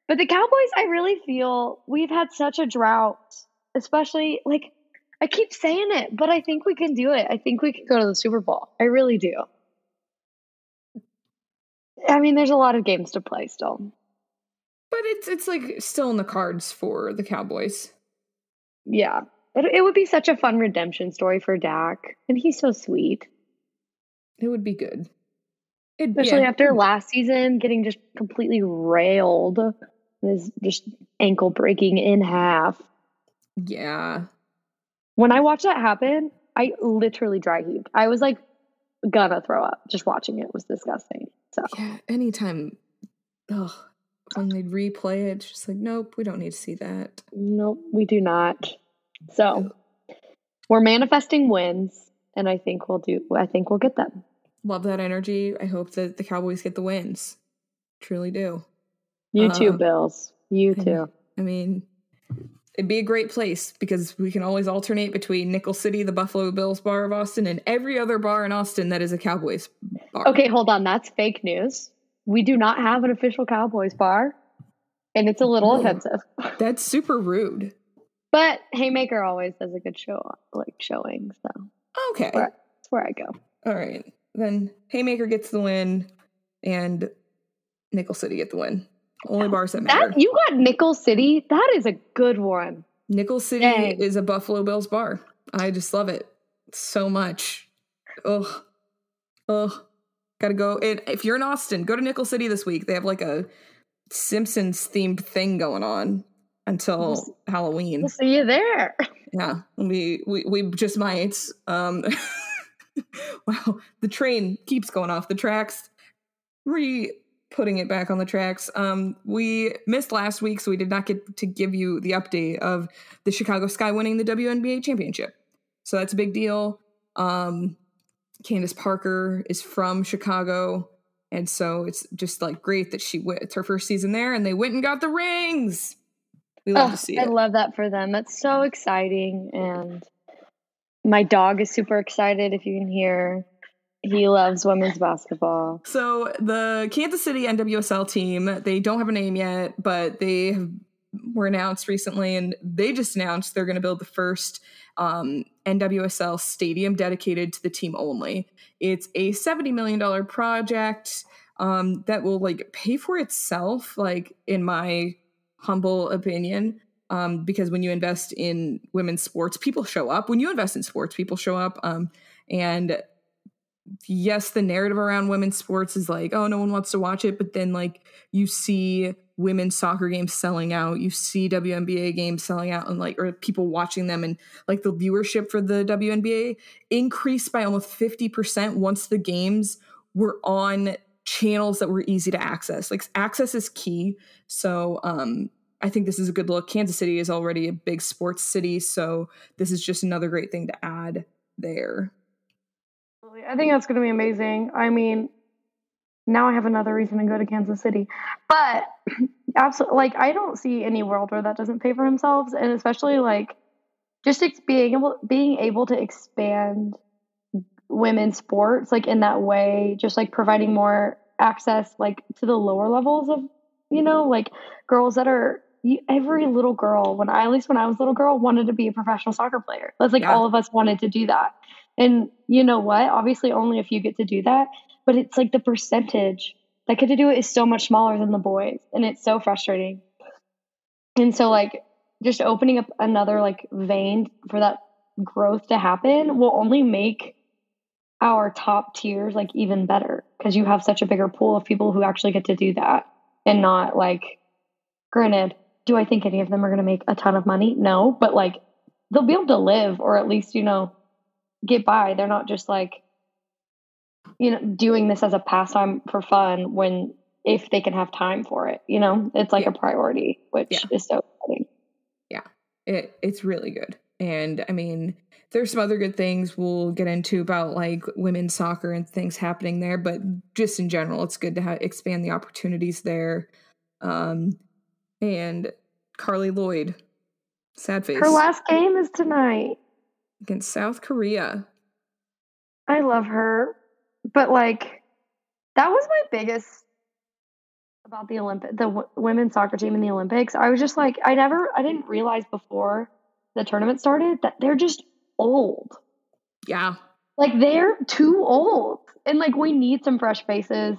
But the Cowboys, I really feel we've had such a drought, especially like I keep saying it, but I think we can do it. I think we can go to the Super Bowl. I really do. I mean, there's a lot of games to play still. But it's it's like still in the cards for the Cowboys. Yeah. It, it would be such a fun redemption story for Dak. And he's so sweet. It would be good. It, Especially yeah, after last season getting just completely railed. His just ankle breaking in half. Yeah. When I watched that happen, I literally dry heaved. I was like gonna throw up. Just watching it was disgusting. So Yeah, anytime, ugh, when they'd replay it, just like, nope, we don't need to see that. nope, we do not. So we're manifesting wins, and I think we'll do I think we'll get them. Love that energy. I hope that the Cowboys get the wins. Truly do. You too, Um, Bills. You I too. I mean, it'd be a great place because we can always alternate between Nickel City, the Buffalo Bills bar of Austin, and every other bar in Austin that is a Cowboys bar. Okay, hold on. That's fake news. We do not have an official Cowboys bar, and it's a little Oh. offensive. That's super rude. But Haymaker always does a good show, like showing. So Okay. Right. that's where I go. All right. Then Haymaker gets the win and Nickel City get the win. Only bars that matter. That you got Nickel City. That is a good one. Nickel City Dang. is a Buffalo Bills bar. I just love it so much. Ugh. Ugh. Gotta go. And if you're in Austin, go to Nickel City this week. They have like a Simpsons themed thing going on until Halloween. We'll see you there. Yeah. We we we just might. Um wow. The train keeps going off the tracks. Re putting it back on the tracks. Um, we missed last week, so we did not get to give you the update of the Chicago Sky winning the WNBA championship. So that's a big deal. Um, Candace Parker is from Chicago, and so it's just like great that she went. It's her first season there, and they went and got the rings. We love Oh, to see I it. love that for them. That's so exciting. And my dog is super excited if you can hear. He loves women's basketball. So the Kansas City NWSL team, they don't have a name yet, but they have, were announced recently, and they just announced they're going to build the first um, NWSL stadium dedicated to the team only. It's a seventy million dollar project um, that will like pay for itself, like in my humble opinion. Um, because when you invest in women's sports, people show up. When you invest in sports, people show up. Um, and yes, the narrative around women's sports is like, oh, no one wants to watch it. But then, like, you see women's soccer games selling out, you see WNBA games selling out, and like, or people watching them, and like the viewership for the WNBA increased by almost 50% once the games were on channels that were easy to access. Like, access is key. So, um, I think this is a good look. Kansas City is already a big sports city, so this is just another great thing to add there. I think that's going to be amazing. I mean, now I have another reason to go to Kansas City. But absolutely, like, I don't see any world where that doesn't pay for themselves, and especially like just ex- being able being able to expand women's sports like in that way, just like providing more access like to the lower levels of you know like girls that are you, every little girl when I at least when I was a little girl wanted to be a professional soccer player. That's like Yeah. all of us wanted to do that. And you know what? Obviously, only if you get to do that. But it's like the percentage. That get to do it is so much smaller than the boys, and it's so frustrating. And so, like, just opening up another like vein for that growth to happen will only make our top tiers like even better because you have such a bigger pool of people who actually get to do that and not like granted do i think any of them are going to make a ton of money? No but like they'll be able to live or at least you know get by. They're not just like you know doing this as a pastime for fun when if they can have time for it you know? It's like Yeah. a priority which Yeah. is so exciting. Yeah. it it's really good. And i mean there's some other good things we'll get into about like women's soccer and things happening there but just in general it's good to ha- expand the opportunities there. Um and carli lloyd sad face. her last game is tonight. Against south korea. I love her, but like that was my biggest about the Olympic, the w- women's soccer team in the Olympics. I was just like, I never, I didn't realize before the tournament started that they're just old. yeah Like they're too old, and like we need some fresh faces.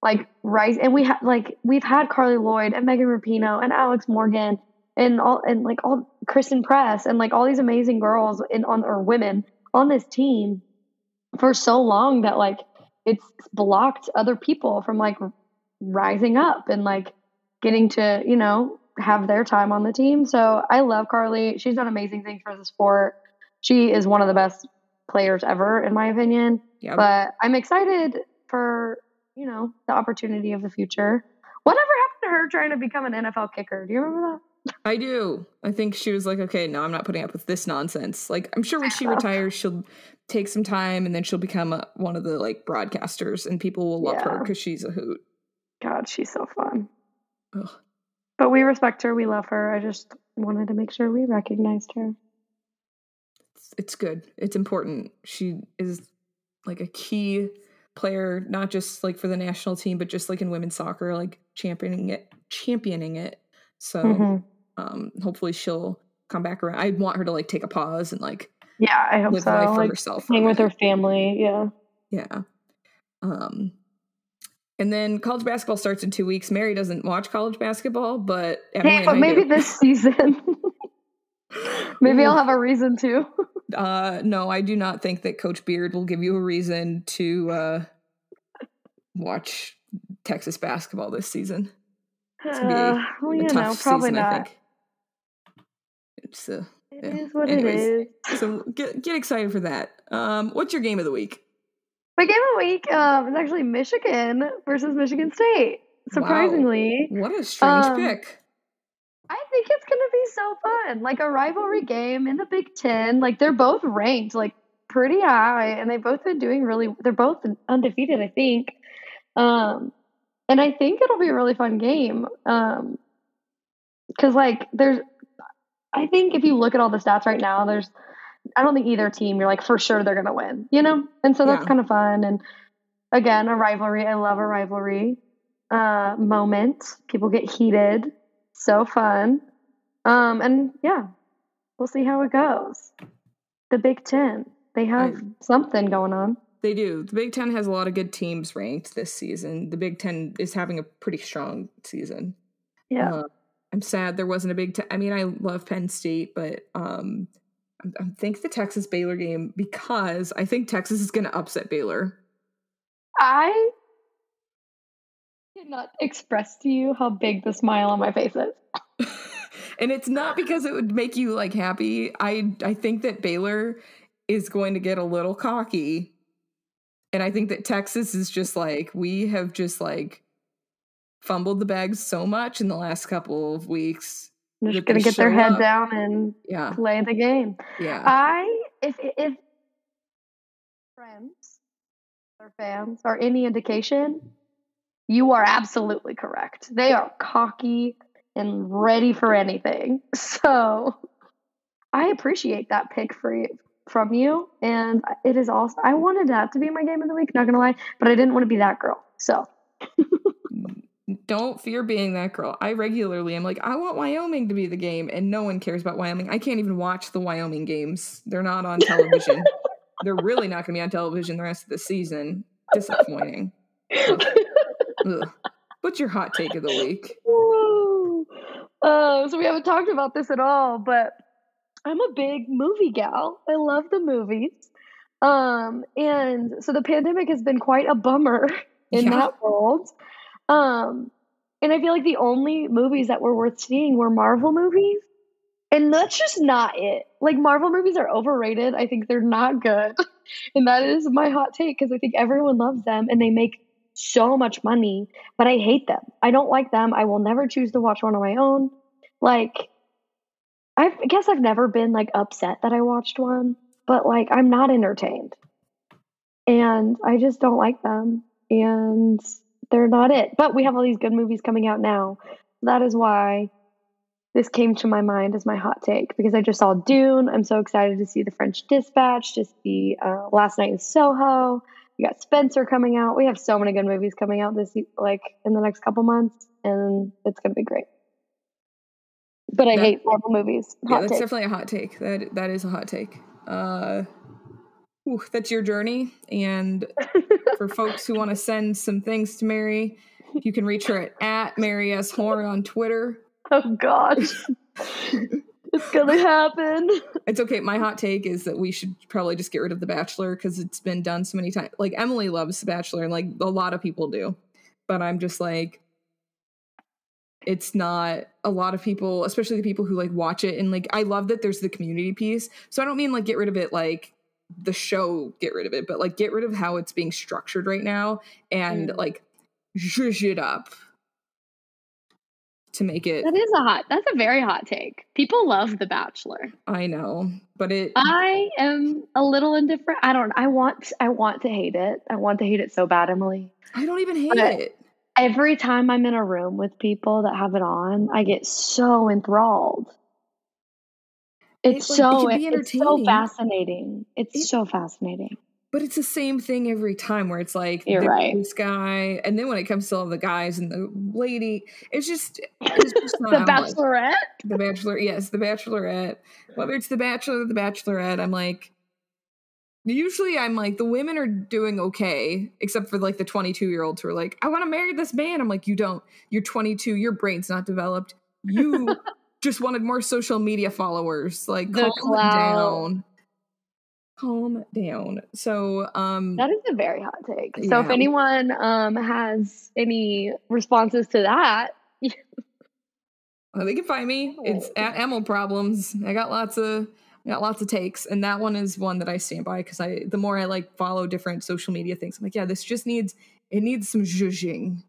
Like rise, and we have like we've had Carli Lloyd and Megan Rapinoe and Alex Morgan and all and like all Christen Press and like all these amazing girls in on or women on this team for so long that like it's blocked other people from like rising up and like getting to you know have their time on the team. So I love Carli. She's done amazing things for the sport. She is one of the best players ever, in my opinion. yeah But I'm excited for you know the opportunity of the future. Whatever happened to her trying to become an NFL kicker? Do you remember that? I do. I think she was like, okay, no, I'm not putting up with this nonsense. Like, I'm sure when she retires, she'll take some time and then she'll become a, one of the like broadcasters and people will love her because she's a hoot. God, she's so fun. Ugh. But we respect her. We love her. I just wanted to make sure we recognized her. It's, it's good. It's important. She is like a key player, not just like for the national team, but just like in women's soccer, like championing it, championing it. So Mhm. um, hopefully she'll come back around. I want her to like take a pause and like Yeah, I hope live so. life for Like herself. for a hang with her family. Yeah. Yeah. Um, and then college basketball starts in two weeks. Mary doesn't watch college basketball, but Hey, but maybe do. this season. maybe I'll have a reason to. Uh, no, I do not think that Coach Beard will give you a reason to uh, watch Texas basketball this season. It's gonna be Uh, well, a you know, probably season, not. It's uh, It Yeah. is what Anyways. it is. so get get excited for that. Um, what's your game of the week? My game of the week um, is actually Michigan versus Michigan State. Surprisingly, What a strange Um, pick. I think it's going to be so fun. Like a rivalry game in the Big Ten. Like they're both ranked like pretty high, and they've both been doing really. They're both undefeated, I think. Um, and I think it'll be a really fun game. Um, because like there's, I think if you look at all the stats right now, there's. I don't think either team you're like for sure they're gonna win, you know, and so that's Yeah. kind of fun. And again, a rivalry. I love a rivalry uh, moment. People get heated. So fun. Um, and yeah, we'll see how it goes. The Big Ten. They have I- something going on. They do. The Big Ten has a lot of good teams ranked this season. The Big Ten is having a pretty strong season. Yeah. Uh, I'm sad there wasn't a Big Ten. I mean, I love Penn State, but um, I, I think the Texas Baylor game because I think Texas is going to upset Baylor. I cannot express to you how big the smile on my face is. and it's not because it would make you like happy. I I think that Baylor is going to get a little cocky. And I think that Texas is just like we have just like fumbled the bag so much in the last couple of weeks. They're just gonna get their head up. down and Yeah. play the game. Yeah. I if if friends or fans are any indication, you are absolutely correct. They are cocky and ready for anything. So I appreciate that pick for you, from you, and it is also. I wanted that to be my game of the week. Not gonna lie, but I didn't want to be that girl. So Don't fear being that girl. I regularly am like, I want Wyoming to be the game, and no one cares about Wyoming. I can't even watch the Wyoming games. They're not on television. They're really not going to be on television the rest of the season. Disappointing. Ugh. Ugh. What's your hot take of the week? Uh, so we haven't talked about this at all, but I'm a big movie gal. I love the movies. Um, and so the pandemic has been quite a bummer in Yeah. that world. Um, and I feel like the only movies that were worth seeing were Marvel movies. And that's just not it. Like Marvel movies are overrated. I think they're not good. and that is my hot take because I think everyone loves them and they make so much money, but I hate them. I don't like them. I will never choose to watch one on my own. Like I've, I guess I've never been like upset that I watched one, but like I'm not entertained. And I just don't like them. And they're not it. But we have all these good movies coming out now. That is why this came to my mind as my hot take because I just saw Dune. I'm so excited to see The French Dispatch, to see uh, Last Night in Soho. We got Spencer coming out. We have so many good movies coming out this like in the next couple months, and it's gonna be great. But I That- hate Marvel movies. Yeah, that's take. definitely a hot take. That that is a hot take. Uh, whew, that's your journey, and for folks who want to send some things to Mary, you can reach her at, at Mary S Horn on Twitter. oh gosh, it's gonna happen. It's okay. My hot take is that we should probably just get rid of The Bachelor because it's been done so many times. Like Emily loves The Bachelor, and like a lot of people do, but I'm just like, it's not a lot of people, especially the people who like watch it. And like, I love that there's the community piece. So I don't mean like get rid of it like the show, get rid of it, but like get rid of how it's being structured right now and Mm. like zhuzh it up to make it. That is a hot. That's a very hot take. People love The Bachelor. I know, but it. I am a little indifferent. I don't. I want. I want to hate it. I want to hate it so bad, Emily. I don't even hate but- it. Every time I'm in a room with people that have it on, I get so enthralled. It's It, like, it so be it's so fascinating. It's It- so fascinating. But it's the same thing every time where it's like You're right. this guy, and then when it comes to all the guys and the lady, it's just it's just The I'm like- Bachelorette. the Bachelor, yes, the Bachelorette. Whether it's the Bachelor or the Bachelorette, I'm like, usually I'm like the women are doing okay, except for like the 22 year olds who are like, I want to marry this man. I'm like, you don't. You're 22. Your brain's not developed. You just wanted more social media followers. Like, The calm down. Calm down. So, um, That is a very hot take. So if anyone um has any responses to that, Uh, they can find me. It's at Emil Problems. I got lots of got lots of takes, and that one is one that I stand by because I the more I like follow different social media things, I'm like, yeah, this just needs it needs some zhuzhing.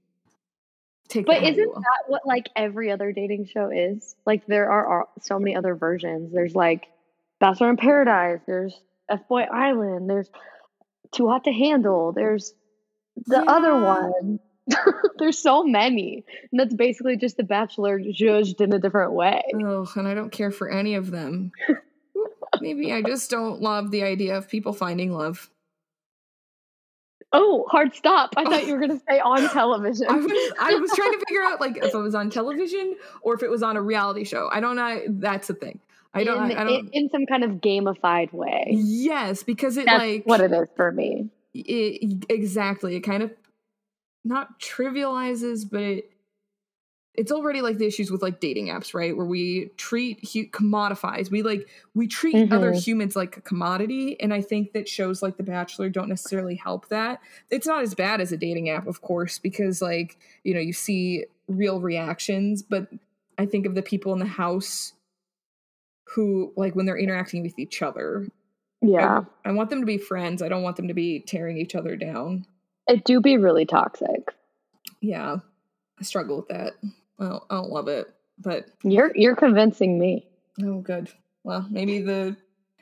Take but that how you isn't that what like every other dating show is? Like there are, so many other versions. There's like Bachelor in Paradise. There's F Boy Island. There's Too Hot to Handle. There's the other one. there's so many, and that's basically just the Bachelor judged in a different way. Ugh, and I don't care for any of them. Maybe I just don't love the idea of people finding love. Oh, hard stop! I thought you were gonna say on television. I was I was trying to figure out like if it was on television or if it was on a reality show. I don't know. That's the thing. I don't. in, I don't. in, in some kind of gamified way. Yes, because it That's like what it is for me. it, exactly it kind of not trivializes but it it's already like the issues with like dating apps right where we treat hu- commodifies we like we treat other Mhm. humans like a commodity and i think that shows like the bachelor don't necessarily help that it's not as bad as a dating app of course because like you know you see real reactions but i think of the people in the house who like when they're interacting with each other Yeah, I want them to be friends. I don't want them to be tearing each other down. it do be really toxic. Yeah, I struggle with that. Well, I don't love it, but You're you're convincing me. oh, good. Well, maybe the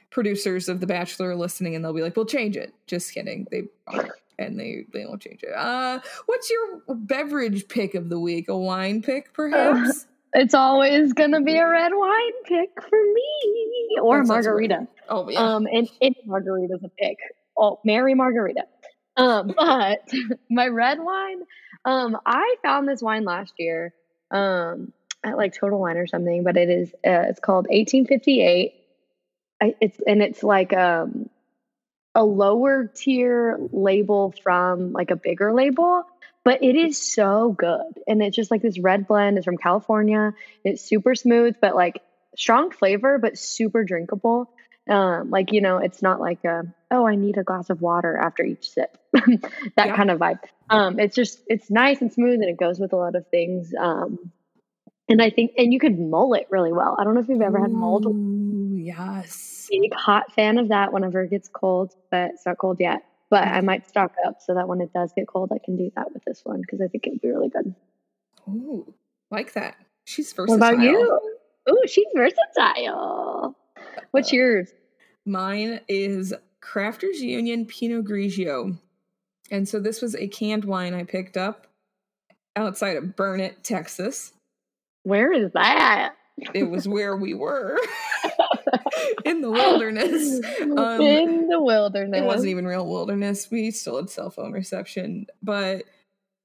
producers of The Bachelor are listening, and they'll be like, "We'll change it." Just kidding. They aren't, and they they won't change it. Uh, what's your beverage pick of the week? A wine pick, perhaps? It's always gonna be a red wine pick for me, or That margarita. right. oh yeah. Um, and any margarita's a pick. Oh, Mary Margarita. Um, but my red wine, um, I found this wine last year, um, at like Total Wine or something, but it is, uh, it's called 1858. I, it's, and it's like, um, a lower tier label from like a bigger label, but it is so good. And it's just like this red blend is from California. It's super smooth, but like strong flavor, but super drinkable. Um, like you know, it's not like a oh, I need a glass of water after each sip, that Yeah. kind of vibe. Um, it's just it's nice and smooth, and it goes with a lot of things. Um, and I think, and you could mull it really well. I don't know if you've ever had mulled. Ooh, yes. Big hot fan of that whenever it gets cold, but it's not cold yet. But I might stock up so that when it does get cold, I can do that with this one because I think it'd be really good. Ooh, like that. She's What versatile. about you? Ooh, she's versatile. What's yours? Mine is Crafters Union Pinot Grigio. And so this was a canned wine I picked up outside of Burnet, Texas. Where is that? It was where we were in the wilderness. Um, In the wilderness. it wasn't even real wilderness. We still had cell phone reception, but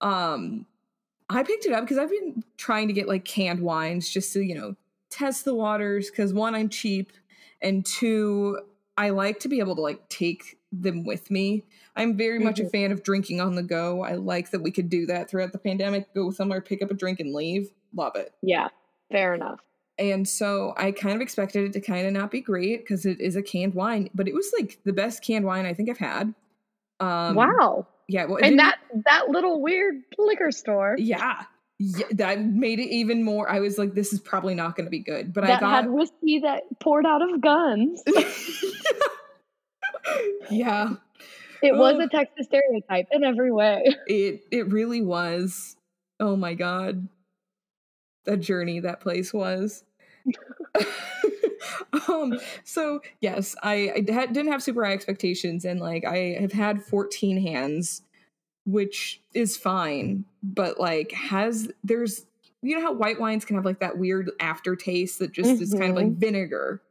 um I picked it up because I've been trying to get like canned wines just to, you know, test the waters cuz one I'm cheap and two I like to be able to like take them with me. I'm very much a Mhm. fan of drinking on the go. I like that we could do that throughout the pandemic, go somewhere, pick up a drink and leave. Love it. Yeah, fair enough. And so I kind of expected it to kind of not be great because it is a canned wine, but it was like the best canned wine I think I've had. Um, wow. Yeah. Well, And that that little weird liquor store yeah. Yeah, that made it even more. I was like, this is probably not going to be good. But I got, had whiskey that poured out of guns. yeah, It was a Texas stereotype in every way. it it really was. Oh my god, the journey that place was. um. So yes, I I had, didn't have super high expectations, and like I have had 14 hands which is fine, but like has there's you know how white wines can have like that weird aftertaste that just mm-hmm. is kind of like mm-hmm. vinegar.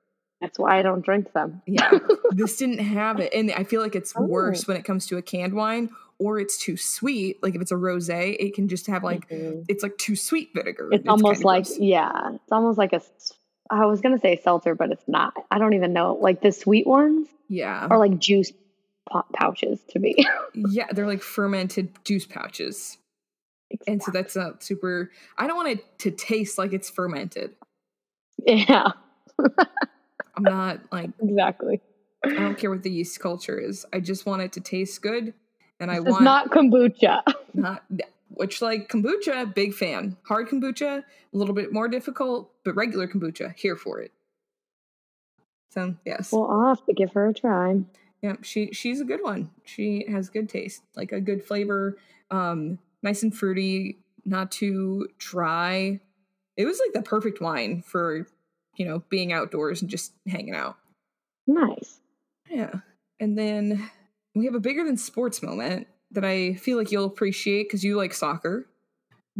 That's why I don't drink them. yeah. This didn't have it. And I feel like it's oh. worse when it comes to a canned wine or it's too sweet. Like if it's a rosé, it can just have like mm-hmm. it's like too sweet vinegar. It's, it's almost like gross. yeah, it's almost like a I was gonna say seltzer, but it's not. I don't even know. Like the sweet ones, yeah, are like juice pouches to me. yeah, they're like fermented juice pouches. Exactly. And so that's not super. I don't want it to taste like it's fermented. Yeah. I'm not like exactly. I don't care what the yeast culture is. I just want it to taste good, and I want not kombucha. Not which like kombucha, big fan. Hard kombucha, a little bit more difficult, but regular kombucha, here for it. So yes. Well, I'll have to give her a try. Yeah, she she's a good one. She has good taste, like a good flavor, um, nice and fruity, not too dry. It was like the perfect wine for, you know, being outdoors and just hanging out. Nice. Yeah. And then we have a bigger than sports moment that I feel like you'll appreciate because you like soccer.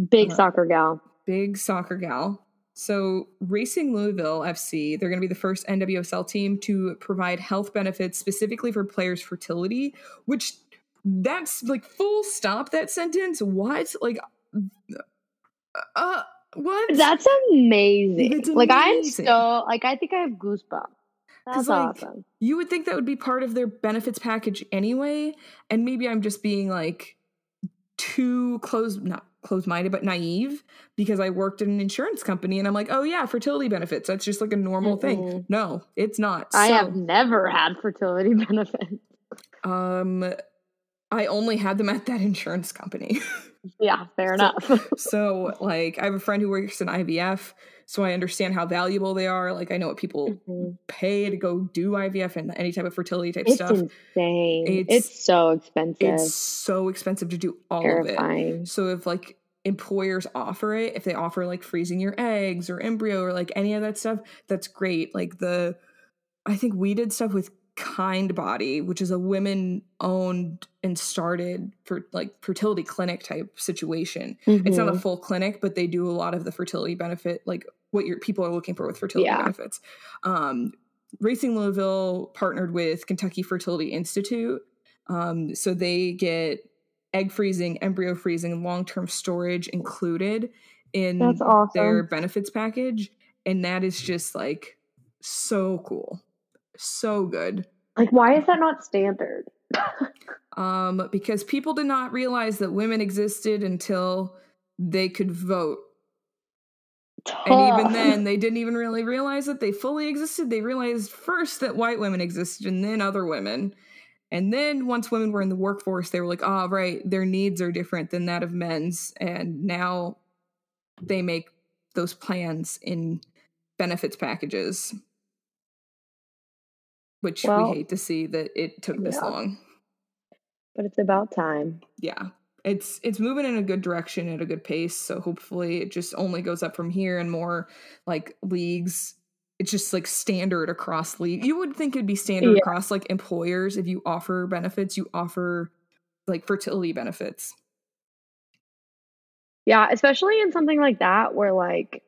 Big uh, soccer gal. Big soccer gal. So, Racing Louisville FC, they're going to be the first NWSL team to provide health benefits specifically for players' fertility, which that's like full stop that sentence. What? Like, uh, what? That's amazing. amazing. Like, I'm so, like, I think I have goosebumps. That's like, awesome. You would think that would be part of their benefits package anyway, and maybe I'm just being like too close, not close minded, but naive because I worked in an insurance company and I'm like, oh yeah, fertility benefits. That's just like a normal mm thing. No, it's not. I so, have never had fertility benefits. Um, I only had them at that insurance company. yeah, fair so, enough. so, like, I have a friend who works in IVF so I understand how valuable they are. Like I know what people mm-hmm. pay to go do IVF and any type of fertility type it's stuff. Insane. It's it's so expensive. It's so expensive to do all Terrifying. of it. So if like employers offer it, if they offer like freezing your eggs or embryo or like any of that stuff, that's great. Like the I think we did stuff with Kind Body, which is a women owned and started for like fertility clinic type situation. Mm-hmm. It's not a mm-hmm. full clinic, but they do a lot of the fertility benefit like what your people are looking for with fertility yeah. benefits. Um, Racing Louisville partnered with Kentucky Fertility Institute. Um, so they get egg freezing, embryo freezing, long term storage included in awesome. their benefits package. And that is just like so cool. So good. Like, why is that not standard? um, because people did not realize that women existed until they could vote Tough. And even then, they didn't even really realize that they fully existed. They realized first that white women existed and then other women. And then once women were in the workforce, they were like, oh, right, their needs are different than that of men's. And now they make those plans in benefits packages, which well, we hate to see that it took this yeah. long. But it's about time. Yeah it's it's moving in a good direction at a good pace so hopefully it just only goes up from here and more like leagues it's just like standard across league you would think it'd be standard yeah. across like employers if you offer benefits you offer like fertility benefits yeah especially in something like that where like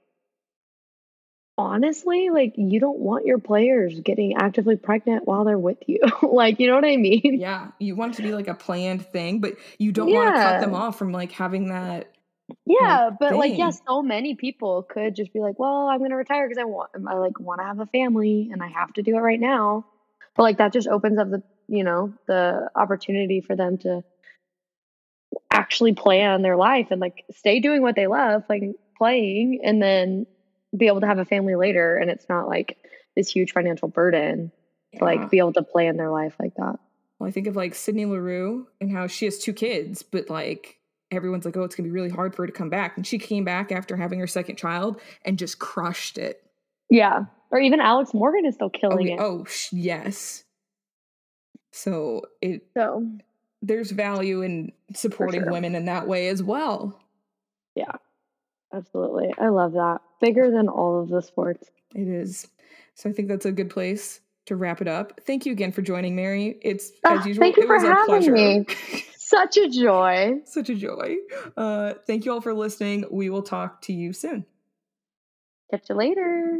honestly, like you don't want your players getting actively pregnant while they're with you. like, you know what I mean? Yeah. You want it to be like a planned thing, but you don't yeah. want to cut them off from like having that. Yeah, like, but thing. like, yeah, so many people could just be like, "Well, I'm going to retire because I want, I like want to have a family, and I have to do it right now." But like, that just opens up the, you know, the opportunity for them to actually plan their life and like stay doing what they love, like playing, and then be able to have a family later and it's not like this huge financial burden yeah. to like be able to plan their life like that. Well, I think of like Sydney Leroux and how she has two kids, but like everyone's like, oh, it's gonna be really hard for her to come back. And she came back after having her second child and just crushed it. Yeah. Or even Alex Morgan is still oh, killing oh, it. Oh, yes. So it so there's value in supporting sure. women in that way as well. Yeah. Absolutely. I love that. Bigger than all of the sports. It is. So I think that's a good place to wrap it up. Thank you again for joining, Mary. It's oh, as usual. Thank you for having me. Such a joy. Such a joy. Uh, thank you all for listening. We will talk to you soon. Catch you later.